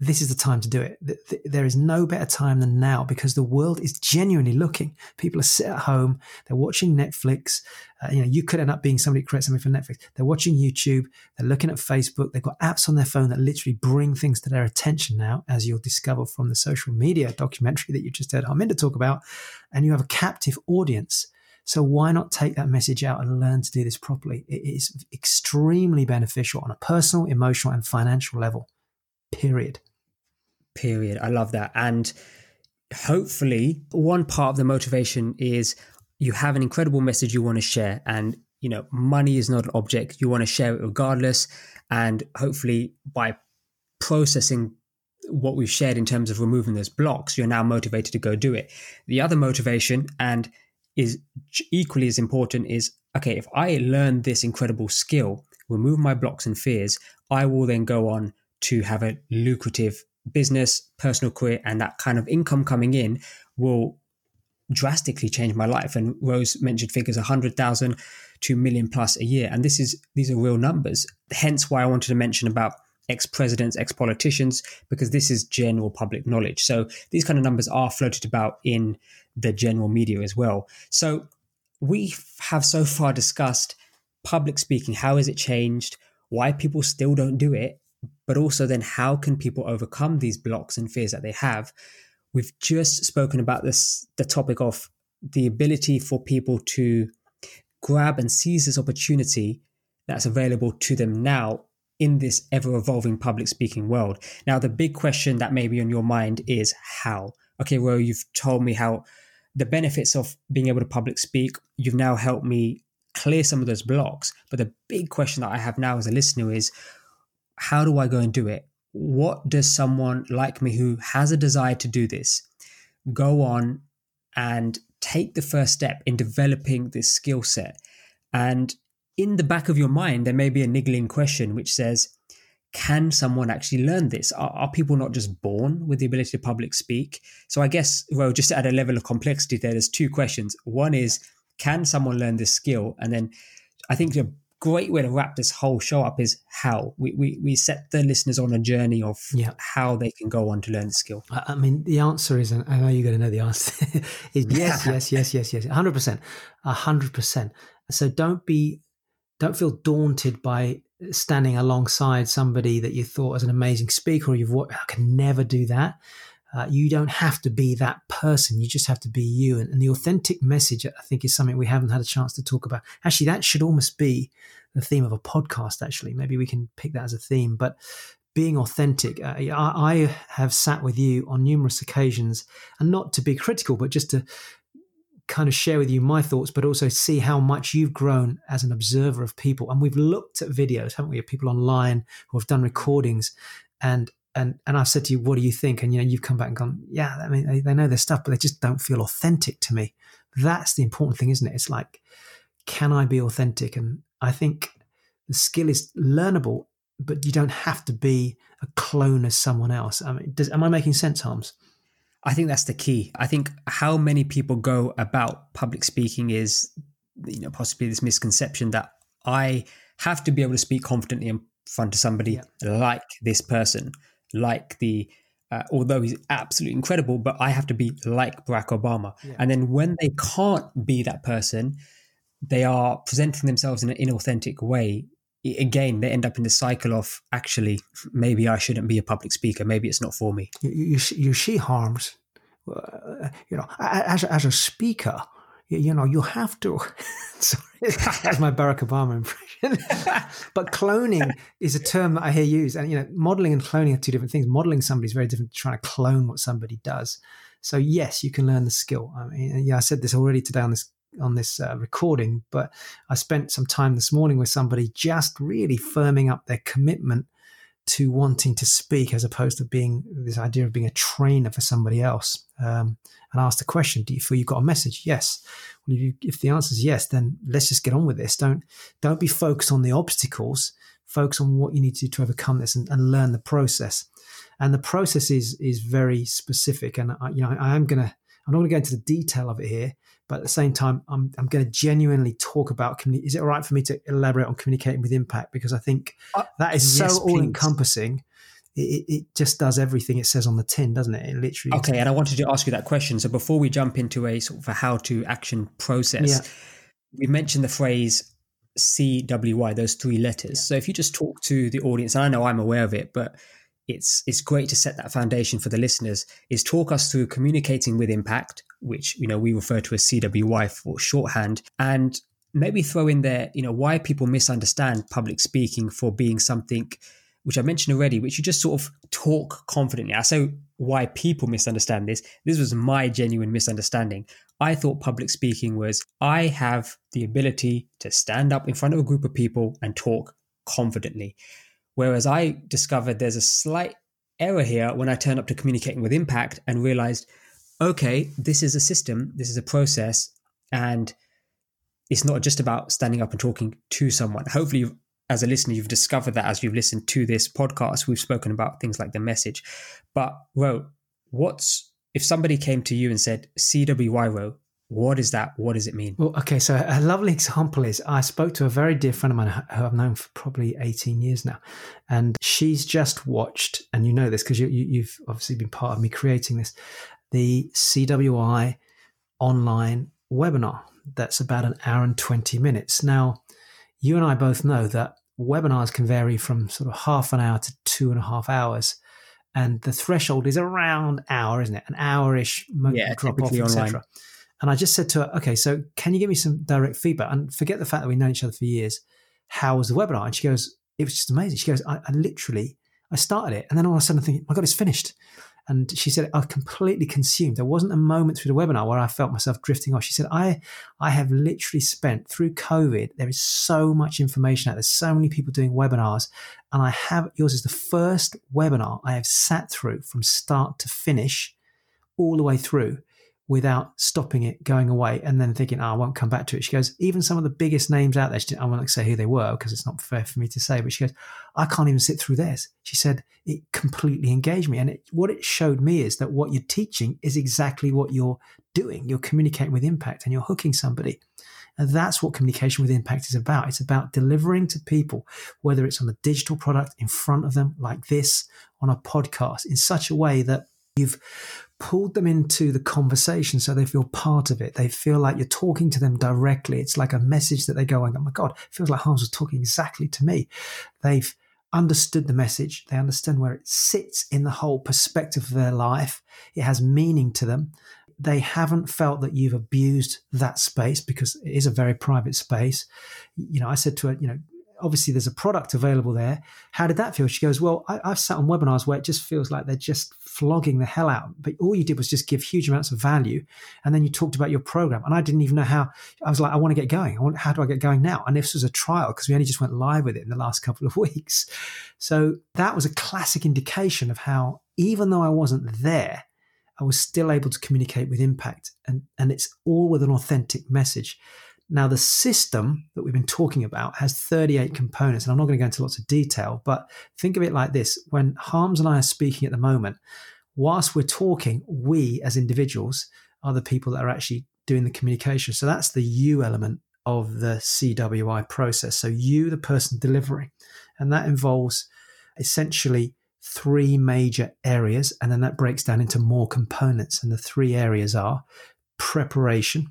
this is the time to do it. There is no better time than now because the world is genuinely looking. People are sitting at home, they're watching Netflix. Uh, you know, you could end up being somebody who creates something for Netflix. They're watching YouTube, they're looking at Facebook, they've got apps on their phone that literally bring things to their attention now, as you'll discover from the social media documentary that you just heard Harminder talk about. And you have a captive audience. So why not take that message out and learn to do this properly? It is extremely beneficial on a personal, emotional, and financial level. Period. Period. I love that. And hopefully, one part of the motivation is you have an incredible message you want to share. And, you know, money is not an object. You want to share it regardless. And hopefully, by processing what we've shared in terms of removing those blocks, you're now motivated to go do it. The other motivation, and is equally as important, is okay, if I learn this incredible skill, remove my blocks and fears, I will then go on to have a lucrative business, personal career, and that kind of income coming in will drastically change my life. And Ro's mentioned figures 100,000 to million plus a year. And this is these are real numbers. Hence why I wanted to mention about ex-presidents, ex-politicians, because this is general public knowledge. So these kind of numbers are floated about in the general media as well. So we have so far discussed public speaking, how has it changed, why people still don't do it, but also then how can people overcome these blocks and fears that they have we've just spoken about this the topic of the ability for people to grab and seize this opportunity that's available to them now in this ever evolving public speaking world. Now, the big question that may be on your mind is how? Okay, well, you've told me how the benefits of being able to public speak, you've now helped me clear some of those blocks. But the big question that I have now as a listener is how do I go and do it? What does someone like me who has a desire to do this go on and take the first step in developing this skill set? And in the back of your mind, there may be a niggling question which says, can someone actually learn this? Are, are, people not just born with the ability to public speak? So I guess, well, just at a level of complexity there, there's two questions. One is, can someone learn this skill? And then I think a great way to wrap this whole show up is how. We, we, we set the listeners on a journey of yeah. how they can go on to learn the skill. I mean, the answer is, I know you're going to know the answer, is yes, yes, yes, yes, yes, 100%. 100%. So don't be, don't feel daunted by standing alongside somebody that you thought was an amazing speaker or you've I can never do that. Uh, you don't have to be that person. You just have to be you. And, and, the authentic message, I think, is something we haven't had a chance to talk about. Actually, that should almost be the theme of a podcast, actually. Maybe we can pick that as a theme. But being authentic, uh, I, I have sat with you on numerous occasions, and not to be critical, but just to kind of share with you my thoughts, but also see how much you've grown as an observer of people. And we've looked at videos, haven't we, of people online who have done recordings, and and and I've said to you, what do you think? And you know, you've come back and gone, yeah, I mean, they, they know their stuff, but they just don't feel authentic to me. That's the important thing, isn't it? It's like, can I be authentic? And I think the skill is learnable, but you don't have to be a clone of someone else. I mean, does, am I making sense, Harms? I think that's the key. I think how many people go about public speaking is, you know, possibly this misconception that I have to be able to speak confidently in front of somebody yeah. like this person, like the, uh, although he's absolutely incredible, but I have to be like Barack Obama. Yeah. And then when they can't be that person, they are presenting themselves in an inauthentic way again they end up in the cycle of actually maybe I shouldn't be a public speaker. Maybe it's not for me. You you, you see harms, uh, you know, as as a speaker. You, know, you have to. sorry, that's my Barack Obama impression. but cloning is a term that I hear used, and you know, modeling and cloning are two different things. Modeling somebody is very different to trying to clone what somebody does. So yes, you can learn the skill. I mean, yeah, I said this already today on this on this uh, recording, but I spent some time this morning with somebody just really firming up their commitment to wanting to speak as opposed to being this idea of being a trainer for somebody else. Um, and ask the question, do you feel you've got a message? Yes. Well, if, you, if the answer is yes, then let's just get on with this. Don't, don't be focused on the obstacles. Focus on what you need to do to overcome this and, and learn the process. And the process is, is very specific. And I, you know, I am going to, I'm not going to go into the detail of it here, but at the same time, I'm, I'm going to genuinely talk about. Is it all right for me to elaborate on communicating with impact? Because I think uh, that is yes, so all encompassing. It, it, just does everything it says on the tin, doesn't it? It literally. Okay, and I wanted to ask you that question. So before we jump into a sort of a how to action process, yeah. we mentioned the phrase CWI, those three letters. Yeah. So if you just talk to the audience, and I know I'm aware of it, but it's it's great to set that foundation for the listeners. Is talk us through communicating with impact, which you know we refer to as CWI for shorthand, and maybe throw in there you know why people misunderstand public speaking for being something which I mentioned already, which you just sort of talk confidently. I say why people misunderstand this. This was my genuine misunderstanding. I thought public speaking was I have the ability to stand up in front of a group of people and talk confidently. Whereas I discovered there's a slight error here when I turned up to communicating with impact and realized okay, this is a system, this is a process, and it's not just about standing up and talking to someone. Hopefully, as a listener, you've discovered that as you've listened to this podcast. We've spoken about things like the message. But, Ro, what's if somebody came to you and said, CWI, Ro, what is that? What does it mean? Well, okay, so a lovely example is I spoke to a very dear friend of mine who I've known for probably 18 years now. And she's just watched, and you know this because you, you, you've obviously been part of me creating this the CWI online webinar. That's about an hour and 20 minutes. Now, you and I both know that webinars can vary from sort of half an hour to two and a half hours. And the threshold is around hour, isn't it? An hour-ish, yeah, drop off, online. And I just said to her, okay, so can you give me some direct feedback? And forget the fact that we've known each other for years. How was the webinar? And she goes, it was just amazing. She goes, I, I literally, I started it. And then all of a sudden I think, my God, it's finished. And she said, I completely consumed. There wasn't a moment through the webinar where I felt myself drifting off. She said, I, I have literally spent through COVID, there is so much information out there. So many people doing webinars. And I have, yours is the first webinar I have sat through from start to finish all the way through without stopping it, going away, and then thinking, oh, I won't come back to it. She goes, even some of the biggest names out there, I won't say who they were because it's not fair for me to say, but she goes, I can't even sit through theirs. She said, it completely engaged me. And it, what it showed me is that what you're teaching is exactly what you're doing. You're communicating with impact and you're hooking somebody. And that's what communication with impact is about. It's about delivering to people, whether it's on a digital product in front of them, like this, on a podcast, in such a way that you've pulled them into the conversation so they feel part of it. They feel like you're talking to them directly. It's like a message that they go, oh my God, it feels like Harms was talking exactly to me. They've understood the message. They understand where it sits in the whole perspective of their life. It has meaning to them. They haven't felt that you've abused that space because it is a very private space. You know, I said to her, you know, obviously there's a product available there. How did that feel? She goes, well, I, have sat on webinars where it just feels like they're just flogging the hell out. But all you did was just give huge amounts of value. And then you talked about your program. And I didn't even know how, I was like, I want to get going. Want, how do I get going now? And this was a trial because we only just went live with it in the last couple of weeks. So that was a classic indication of how, even though I wasn't there, I was still able to communicate with impact. And, and it's all with an authentic message. Now, the system that we've been talking about has 38 components, and I'm not going to go into lots of detail, but think of it like this when Harms and I are speaking at the moment, whilst we're talking, we as individuals are the people that are actually doing the communication. So that's the you element of the CWI process. So, you, the person delivering, and that involves essentially three major areas, and then that breaks down into more components. And the three areas are preparation,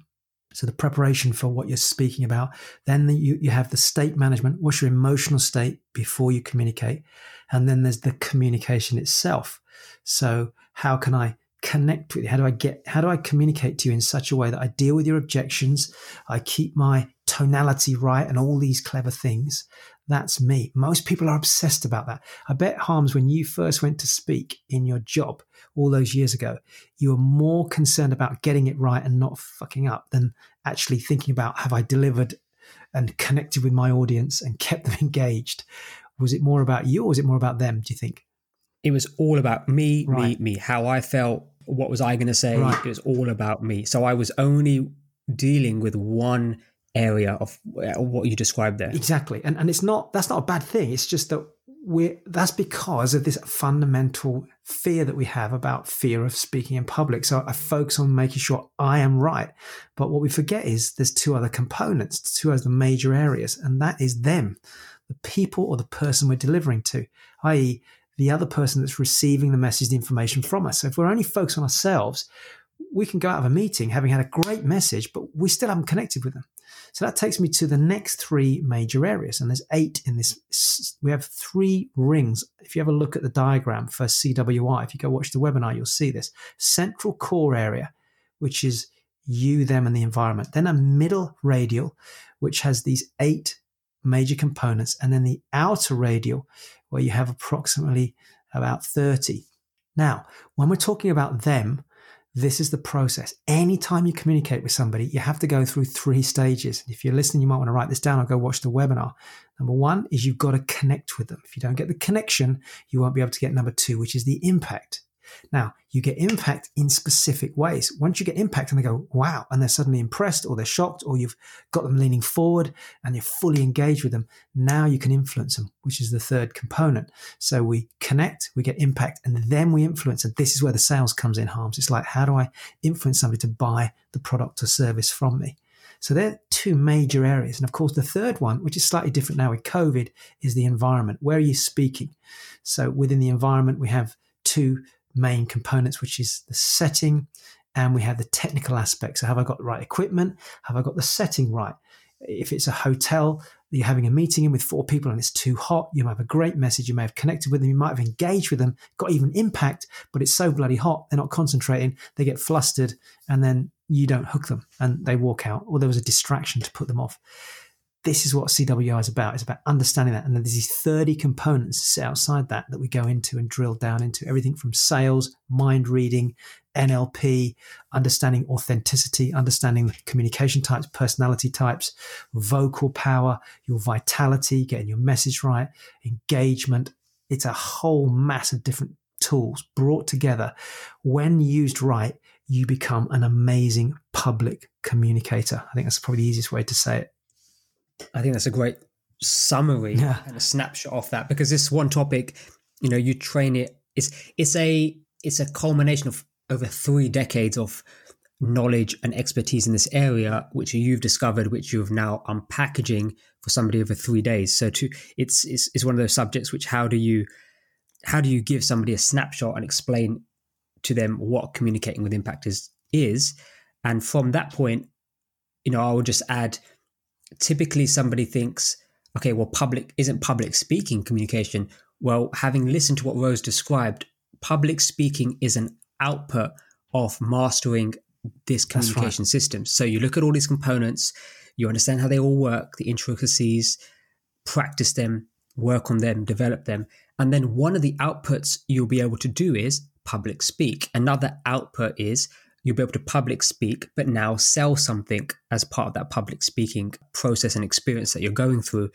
so the preparation for what you're speaking about. Then the, you, you have the state management. What's your emotional state before you communicate? And then there's the communication itself. So how can I connect with you? How do I get, how do I communicate to you in such a way that I deal with your objections? I keep my tonality right and all these clever things. That's me. Most people are obsessed about that. I bet, Harms, when you first went to speak in your job all those years ago, you were more concerned about getting it right and not fucking up than actually thinking about have I delivered and connected with my audience and kept them engaged. Was it more about you or was it more about them, do you think? It was all about me, right. me, me, how I felt. What was I going to say? Right. It was all about me. So I was only dealing with one area of uh, what you described there. Exactly. And and it's not that's not a bad thing. It's just that we're, that's because of this fundamental fear that we have about fear of speaking in public. So I focus on making sure I am right. But what we forget is there's two other components, two other major areas, and that is them, the people or the person we're delivering to, i.e., the other person that's receiving the message, the information from us. So if we're only focused on ourselves, we can go out of a meeting having had a great message, but we still haven't connected with them. So that takes me to the next three major areas. And there's eight in this. We have three rings. If you have a look at the diagram for CWI, if you go watch the webinar, you'll see this central core area, which is you, them, and the environment. Then a middle radial, which has these eight major components. And then the outer radial, where you have approximately about 30. Now, when we're talking about them, this is the process. Anytime you communicate with somebody, you have to go through three stages. If you're listening, you might want to write this down or go watch the webinar. Number one is you've got to connect with them. If you don't get the connection, you won't be able to get number two, which is the impact. Now, you get impact in specific ways. Once you get impact and they go, wow, and they're suddenly impressed or they're shocked or you've got them leaning forward and you're fully engaged with them, now you can influence them, which is the third component. So we connect, we get impact, and then we influence. And this is where the sales comes in harms. It's like, how do I influence somebody to buy the product or service from me? So they're two major areas. And of course, the third one, which is slightly different now with COVID, is the environment. Where are you speaking? So within the environment, we have two main components, which is the setting and we have the technical aspects. So have I got the right equipment? Have I got the setting right? If it's a hotel, you're having a meeting in with four people and it's too hot, you might have a great message, you may have connected with them, you might have engaged with them, got even impact, but it's so bloody hot, they're not concentrating, they get flustered, and then you don't hook them and they walk out, or there was a distraction to put them off. This is what CWI is about. It's about understanding that. And then there's these 30 components sit outside that that we go into and drill down into everything from sales, mind reading, NLP, understanding authenticity, understanding communication types, personality types, vocal power, your vitality, getting your message right, engagement. It's a whole mass of different tools brought together. When used right, you become an amazing public communicator. I think that's probably the easiest way to say it. I think that's a great summary yeah. and a snapshot of that because this one topic, you know, you train it. It's it's a it's a culmination of over three decades of knowledge and expertise in this area, which you've discovered, which you've now unpackaging for somebody over three days. So to it's, it's it's one of those subjects which how do you how do you give somebody a snapshot and explain to them what communicating with impact is is, and from that point, you know, I would just add. Typically, somebody thinks, okay, well, public isn't public speaking communication. Well, having listened to what Ro's described, public speaking is an output of mastering this communication right. system. So you look at all these components, you understand how they all work, the intricacies, practice them, work on them, develop them. And then one of the outputs you'll be able to do is public speak. Another output is you'll be able to public speak, but now sell something as part of that public speaking process and experience that you're going through.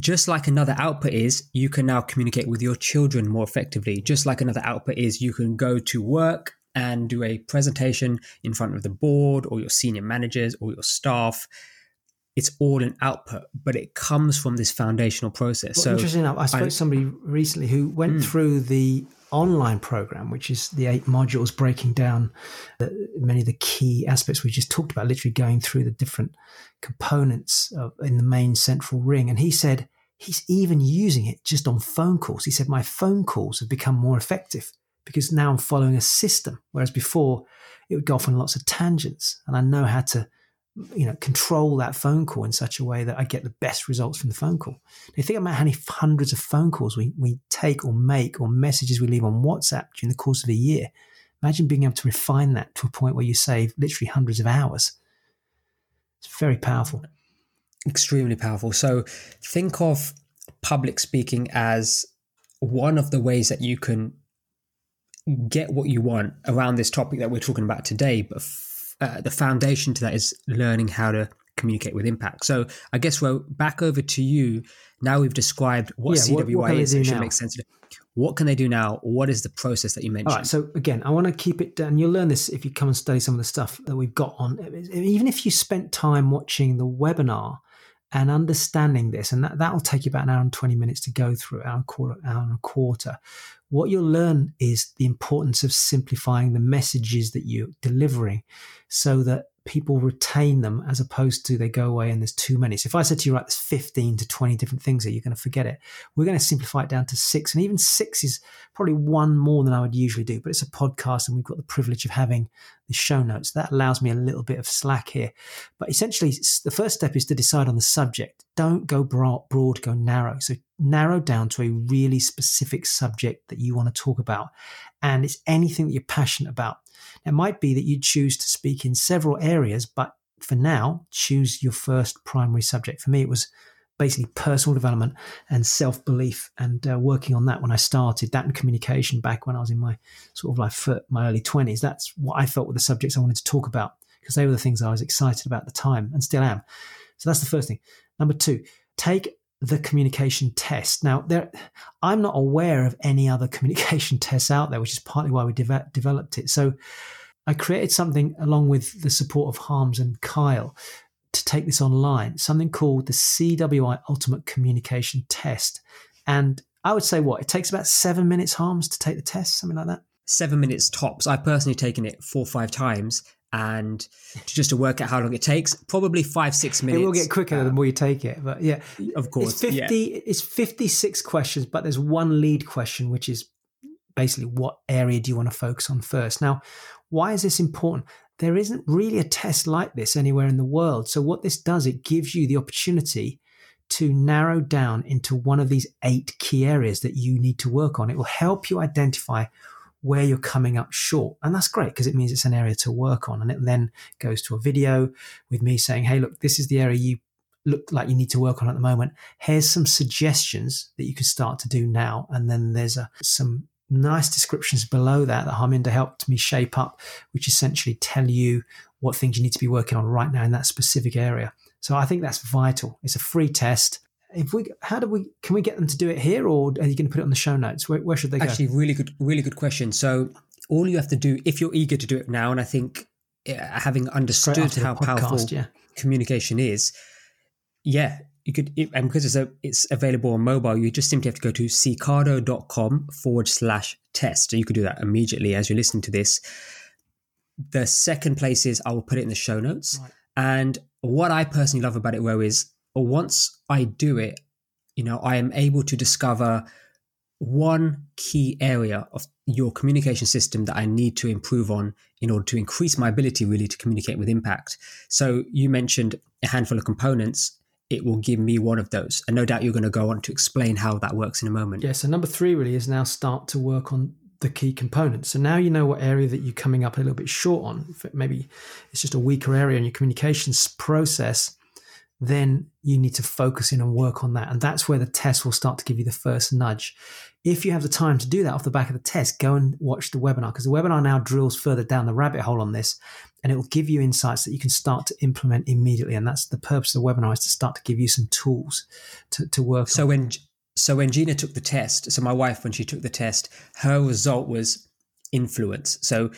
Just like another output is you can now communicate with your children more effectively. Just like another output is you can go to work and do a presentation in front of the board or your senior managers or your staff. It's all an output but it comes from this foundational process. Well, so interesting enough i spoke I, to somebody recently who went mm. through the online program, which is the eight modules breaking down the, many of the key aspects we just talked about, literally going through the different components of, in the main central ring. And he said he's even using it just on phone calls. He said, My phone calls have become more effective because now I'm following a system, whereas before it would go off on lots of tangents. And I know how to you know, control that phone call in such a way that I get the best results from the phone call. Now, think about how many hundreds of phone calls we, we take or make or messages we leave on WhatsApp during the course of a year. Imagine being able to refine that to a point where you save literally hundreds of hours. It's very powerful. Extremely powerful. So think of public speaking as one of the ways that you can get what you want around this topic that we're talking about today, but uh, the foundation to that is learning how to communicate with impact. So I guess we're back over to you. Now we've described what yeah, CWI what, what is. It should make sense. What can they do now? What is the process that you mentioned? All right. So again, I want to keep it down. You'll learn this if you come and study some of the stuff that we've got on. Even if you spent time watching the webinar and understanding this, and that, that'll take you about an hour and 20 minutes to go through, hour and, quarter, hour and a quarter. What you'll learn is the importance of simplifying the messages that you're delivering so that people retain them as opposed to they go away and there's too many. So if I said to you, right, there's 15 to 20 different things that you're going to forget it, we're going to simplify it down to six. And even six is probably one more than I would usually do, but it's a podcast and we've got the privilege of having the show notes. That allows me a little bit of slack here. But essentially, the first step is to decide on the subject. Don't go broad, go narrow. So narrow down to a really specific subject that you want to talk about. And it's anything that you're passionate about it might be that you choose to speak in several areas, but for now, choose your first primary subject. For me, it was basically personal development and self belief, and uh, working on that when I started that and communication back when I was in my sort of like my early twenties. That's what I felt were the subjects I wanted to talk about because they were the things I was excited about at the time and still am. So that's the first thing. Number two, take the communication test. Now, there, I'm not aware of any other communication tests out there, which is partly why we de- developed it. So, I created something along with the support of Harms and Kyle to take this online, something called the CWI Ultimate Communication Test. And I would say what it takes about seven minutes, Harms, to take the test, something like that. Seven minutes tops. I've personally taken it four or five times, and just to work out how long it takes, probably five six minutes. It will get quicker the uh, more you take it, but yeah, of course. It's fifty. Yeah. It's fifty six questions, but there's one lead question, which is basically what area do you want to focus on first. Now, why is this important? there isn't really a test like this anywhere in the world. So, what this does, it gives you the opportunity to narrow down into one of these eight key areas that you need to work on. It will help you identify where you're coming up short. And that's great because it means it's an area to work on. And it then goes to a video with me saying, hey, look, this is the area you look like you need to work on at the moment. Here's some suggestions that you can start to do now. And then there's a, some nice descriptions below that that Harminder helped me shape up, which essentially tell you what things you need to be working on right now in that specific area. So I think that's vital. It's a free test. If we, how do we, can we get them to do it here, or are you going to put it on the show notes? Where, where should they go? Actually, really good, really good question. So all you have to do, if you're eager to do it now, and I think eh, having understood how podcast, powerful yeah. communication is, yeah, you could, it, and because it's a, it's available on mobile, you just simply have to go to secardo.com forward slash test. So you could do that immediately as you're listening to this. The second place is I will put it in the show notes. Right. And what I personally love about it, where is once I do it, you know, I am able to discover one key area of your communication system that I need to improve on in order to increase my ability really to communicate with impact. So you mentioned a handful of components it will give me one of those. And no doubt you're going to go on to explain how that works in a moment. Yeah, so number three really is now start to work on the key components. So now you know what area that you're coming up a little bit short on. Maybe it's just a weaker area in your communications process, then you need to focus in and work on that. And that's where the test will start to give you the first nudge. If you have the time to do that off the back of the test, go and watch the webinar because the webinar now drills further down the rabbit hole on this and it will give you insights that you can start to implement immediately. And that's the purpose of the webinar is to start to give you some tools to, to work so on. when so when Gina took the test, so my wife when she took the test, her result was influence. So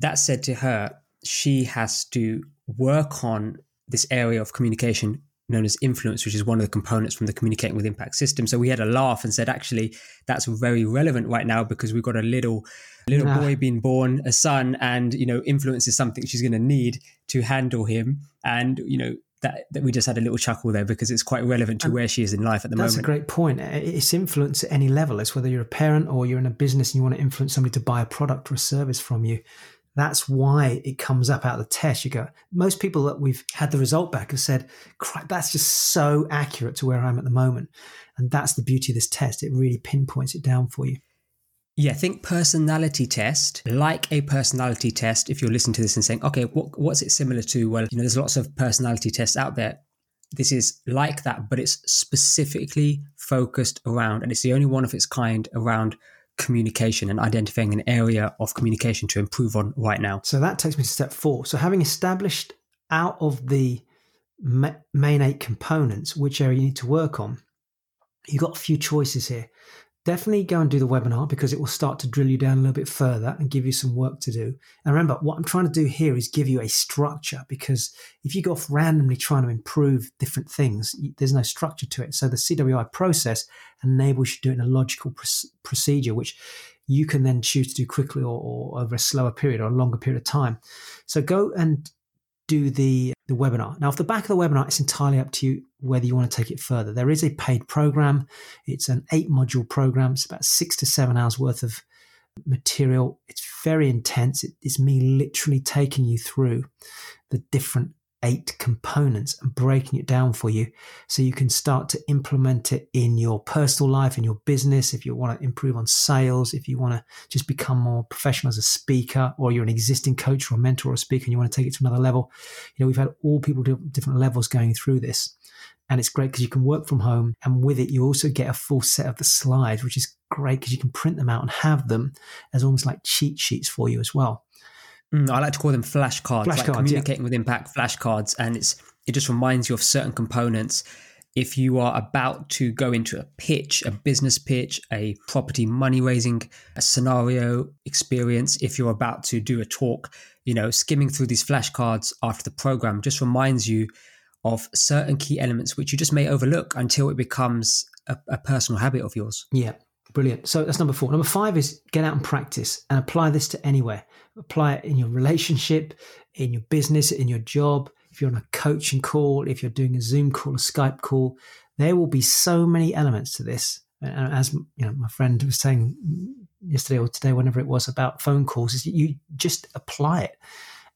that said to her, she has to work on this area of communication known as influence, which is one of the components from the communicating with impact system. So we had a laugh and said, actually, that's very relevant right now because we've got a little little yeah. boy being born, a son, and you know, influence is something she's going to need to handle him. And you know, that, that we just had a little chuckle there because it's quite relevant to and where she is in life at the that's moment. That's a great point. It's influence at any level. It's whether you're a parent or you're in a business and you want to influence somebody to buy a product or a service from you. That's why it comes up out of the test. You go, most people that we've had the result back have said, that's just so accurate to where I'm at the moment. And that's the beauty of this test. It really pinpoints it down for you. Yeah, think personality test, like a personality test. If you're listening to this and saying, okay, what, what's it similar to? Well, you know, there's lots of personality tests out there. This is like that, but it's specifically focused around, and it's the only one of its kind around communication and identifying an area of communication to improve on right now. So that takes me to step four. So having established out of the main eight components which area you need to work on, you've got a few choices here definitely go and do the webinar because it will start to drill you down a little bit further and give you some work to do. And remember, what I'm trying to do here is give you a structure because if you go off randomly trying to improve different things, there's no structure to it. So the CWI process enables you to do it in a logical pr- procedure, which you can then choose to do quickly or, or over a slower period or a longer period of time. So go and do the, the webinar. Now, off the back of the webinar, it's entirely up to you whether you want to take it further. There is a paid program, it's an eight module program, it's about six to seven hours worth of material. It's very intense. It, it's me literally taking you through the different eight components and breaking it down for you so you can start to implement it in your personal life, in your business. If you want to improve on sales, if you want to just become more professional as a speaker, or you're an existing coach or a mentor or a speaker and you want to take it to another level. You know, we've had all people different levels going through this. And it's great because you can work from home. And with it, you also get a full set of the slides, which is great because you can print them out and have them as almost like cheat sheets for you as well. Mm, I like to call them flashcards, flashcards like communicating yeah. with impact flashcards, and it's it just reminds you of certain components. If you are about to go into a pitch, a business pitch, a property money raising a scenario experience, if you're about to do a talk, you know, skimming through these flashcards after the program just reminds you of certain key elements which you just may overlook until it becomes a, a personal habit of yours. Yeah, brilliant. So that's number four. Number five is get out and practice and apply this to anywhere apply it in your relationship, in your business, in your job. If you're on a coaching call, if you're doing a Zoom call, a Skype call, there will be so many elements to this. And as you know, my friend was saying yesterday or today, whenever it was about phone calls, is you just apply it.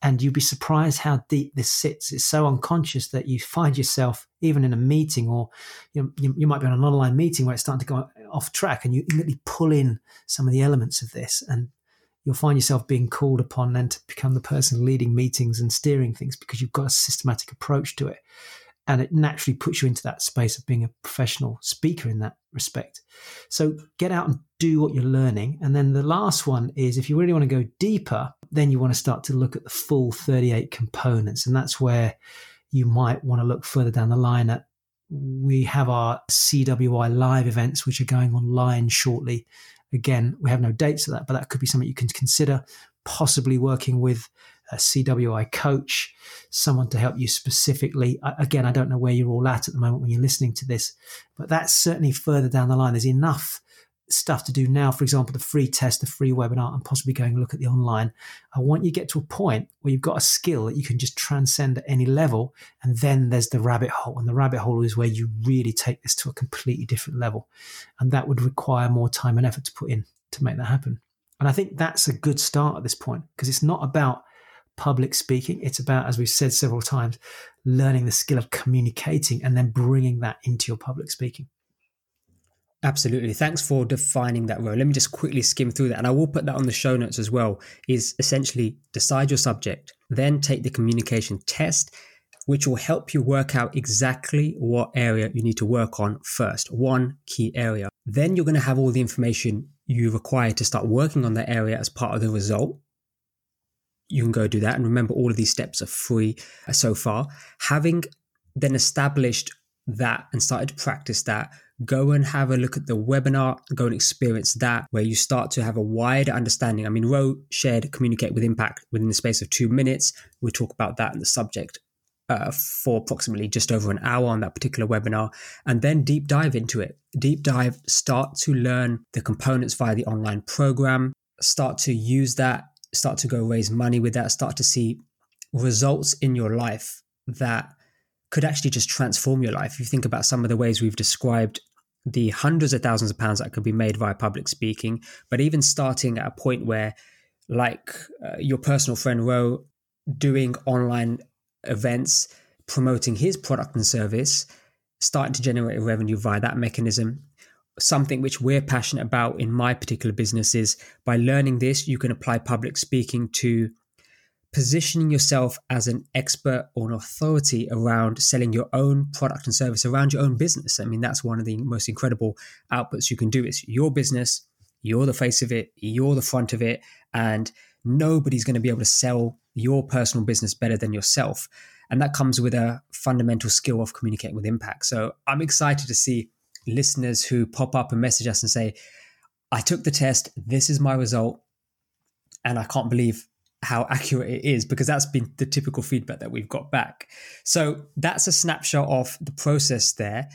And you'd be surprised how deep this sits. It's so unconscious that you find yourself even in a meeting, or you, know, you, you might be on an online meeting where it's starting to go off track, and you immediately pull in some of the elements of this, and you'll find yourself being called upon then to become the person leading meetings and steering things because you've got a systematic approach to it and it naturally puts you into that space of being a professional speaker in that respect. So get out and do what you're learning. And then the last one is if you really want to go deeper, then you want to start to look at the full 38 components. And that's where you might want to look further down the line at we have our CWI live events, which are going online shortly. Again, we have no dates for that, but that could be something you can consider, possibly working with a CWI coach, someone to help you specifically. Again, I don't know where you're all at at the moment when you're listening to this, but that's certainly further down the line. There's enough stuff to do now. For example, the free test, the free webinar, and possibly going look at the online. I want you to get to a point where you've got a skill that you can just transcend at any level. And then there's the rabbit hole. And the rabbit hole is where you really take this to a completely different level. And that would require more time and effort to put in to make that happen. And I think that's a good start at this point because it's not about public speaking. It's about, as we've said several times, learning the skill of communicating and then bringing that into your public speaking. Absolutely. Thanks for defining that role. Let me just quickly skim through that. And I will put that on the show notes as well. Is essentially decide your subject, then take the communication test, which will help you work out exactly what area you need to work on first, one key area. Then you're going to have all the information you require to start working on that area as part of the result you can go do that. And remember, all of these steps are free uh, so far. Having then established that and started to practice that, go and have a look at the webinar, go and experience that, where you start to have a wider understanding. I mean, Ro shared Communicate with Impact within the space of two minutes. We talk about that in the subject uh, for approximately just over an hour on that particular webinar, and then deep dive into it. Deep dive, start to learn the components via the online program, start to use that start to go raise money with that, start to see results in your life that could actually just transform your life. If you think about some of the ways we've described the hundreds of thousands of pounds that could be made via public speaking, but even starting at a point where, like uh, your personal friend Ro, doing online events, promoting his product and service, starting to generate revenue via that mechanism, something which we're passionate about in my particular business is by learning this, you can apply public speaking to positioning yourself as an expert or an authority around selling your own product and service around your own business. I mean, that's one of the most incredible outputs you can do. It's your business, you're the face of it, you're the front of it, and nobody's going to be able to sell your personal business better than yourself. And that comes with a fundamental skill of communicating with impact. So I'm excited to see listeners who pop up and message us and say, I took the test, this is my result, and I can't believe how accurate it is because that's been the typical feedback that we've got back. So that's a snapshot of the process there.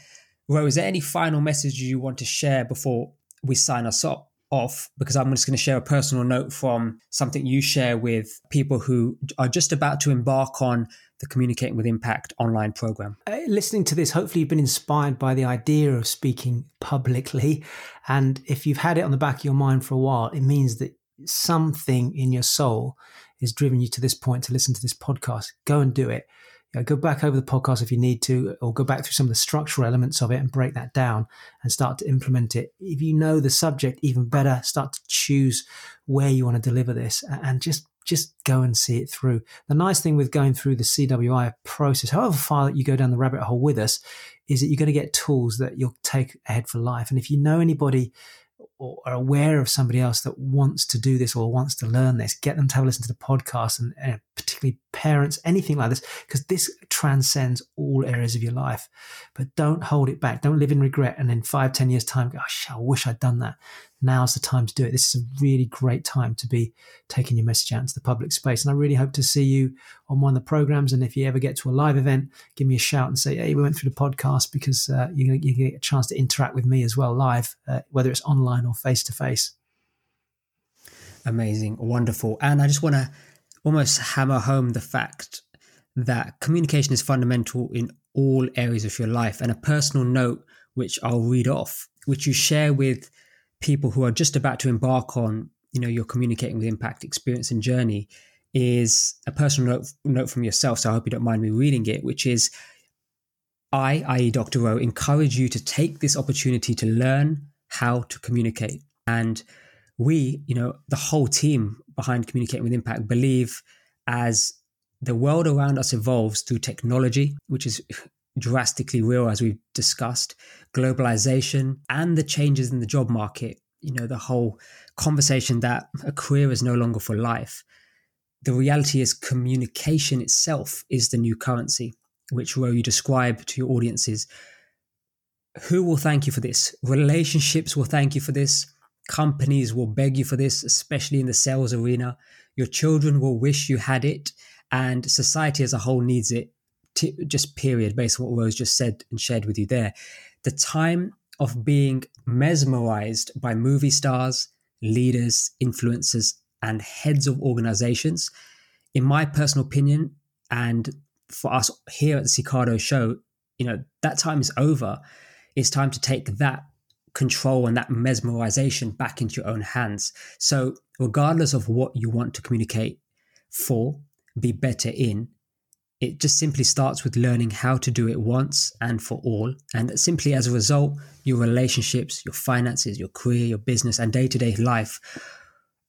Ro, is there any final message you want to share before we sign us up? Off because I'm just going to share a personal note from something you share with people who are just about to embark on the Communicating with Impact online program. Uh, listening to this, hopefully, you've been inspired by the idea of speaking publicly. And if you've had it on the back of your mind for a while, it means that something in your soul has driven you to this point to listen to this podcast. Go and do it. You know, go back over the podcast if you need to, or go back through some of the structural elements of it and break that down and start to implement it. If you know the subject even better, start to choose where you want to deliver this and just just go and see it through. The nice thing with going through the CWI process, however far that you go down the rabbit hole with us, is that you're going to get tools that you'll take ahead for life. And if you know anybody or are aware of somebody else that wants to do this or wants to learn this, get them to have a listen to the podcast and, and particularly parents, anything like this, because this transcends all areas of your life. But don't hold it back. Don't live in regret. And in five, ten years' time, gosh, I wish I'd done that now's the time to do it. This is a really great time to be taking your message out into the public space. And I really hope to see you on one of the programs. And if you ever get to a live event, give me a shout and say, hey, we went through the podcast because uh, you're going to get a chance to interact with me as well live, uh, whether it's online or face to face. Amazing, wonderful. And I just want to almost hammer home the fact that communication is fundamental in all areas of your life. And a personal note, which I'll read off, which you share with people who are just about to embark on, you know, your communicating with impact experience and journey is a personal note, note from yourself. So I hope you don't mind me reading it, which is I, i.e., Dr. Ro, encourage you to take this opportunity to learn how to communicate. And we, you know, the whole team behind Communicating with Impact believe as the world around us evolves through technology, which is drastically real, as we've discussed, globalization, and the changes in the job market, you know, the whole conversation that a career is no longer for life. The reality is, communication itself is the new currency, which Ro you describe to your audiences. Who will thank you for this? Relationships will thank you for this. Companies will beg you for this, especially in the sales arena. Your children will wish you had it, and society as a whole needs it. Just period, based on what Ro's just said and shared with you there. The time of being mesmerized by movie stars, leaders, influencers, and heads of organizations, in my personal opinion, and for us here at the Cicado show, you know, that time is over. It's time to take that control and that mesmerization back into your own hands. So, regardless of what you want to communicate for, be better in, it just simply starts with learning how to do it once and for all. And simply as a result, your relationships, your finances, your career, your business, and day to day life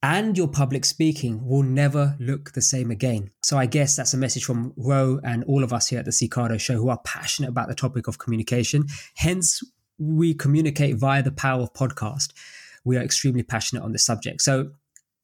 and your public speaking will never look the same again. So I guess that's a message from Ro and all of us here at the Cicado show who are passionate about the topic of communication. Hence, we communicate via the power of podcast. We are extremely passionate on this subject. So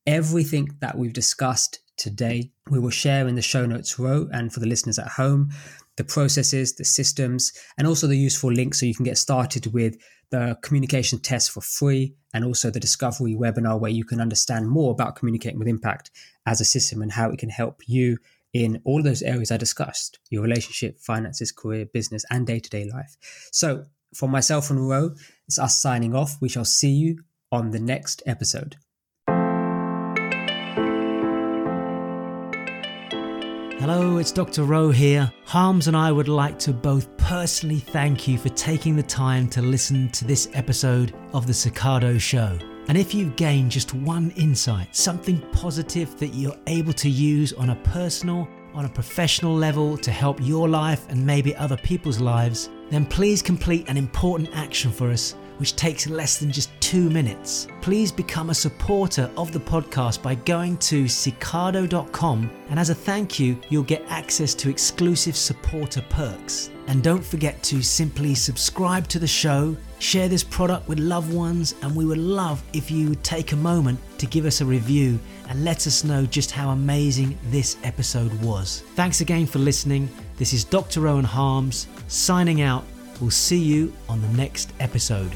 everything that we've discussed today, we will share in the show notes Ro and for the listeners at home, the processes, the systems, and also the useful links so you can get started with the communication test for free and also the discovery webinar where you can understand more about communicating with impact as a system and how it can help you in all those areas I discussed your relationship, finances, career, business, and day to day life. So, for myself and Ro, it's us signing off. We shall see you on the next episode. Hello, it's Dr. Ro here. Harms and I would like to both personally thank you for taking the time to listen to this episode of The Cicado Show. And if you've gained just one insight, something positive that you're able to use on a personal, on a professional level to help your life and maybe other people's lives, then please complete an important action for us which takes less than just two minutes. Please become a supporter of the podcast by going to cicado.com, and as a thank you, you'll get access to exclusive supporter perks. And don't forget to simply subscribe to the show, share this product with loved ones, and we would love if you would take a moment to give us a review and let us know just how amazing this episode was. Thanks again for listening. This is Dr. Rowan Harms signing out We'll see you on the next episode.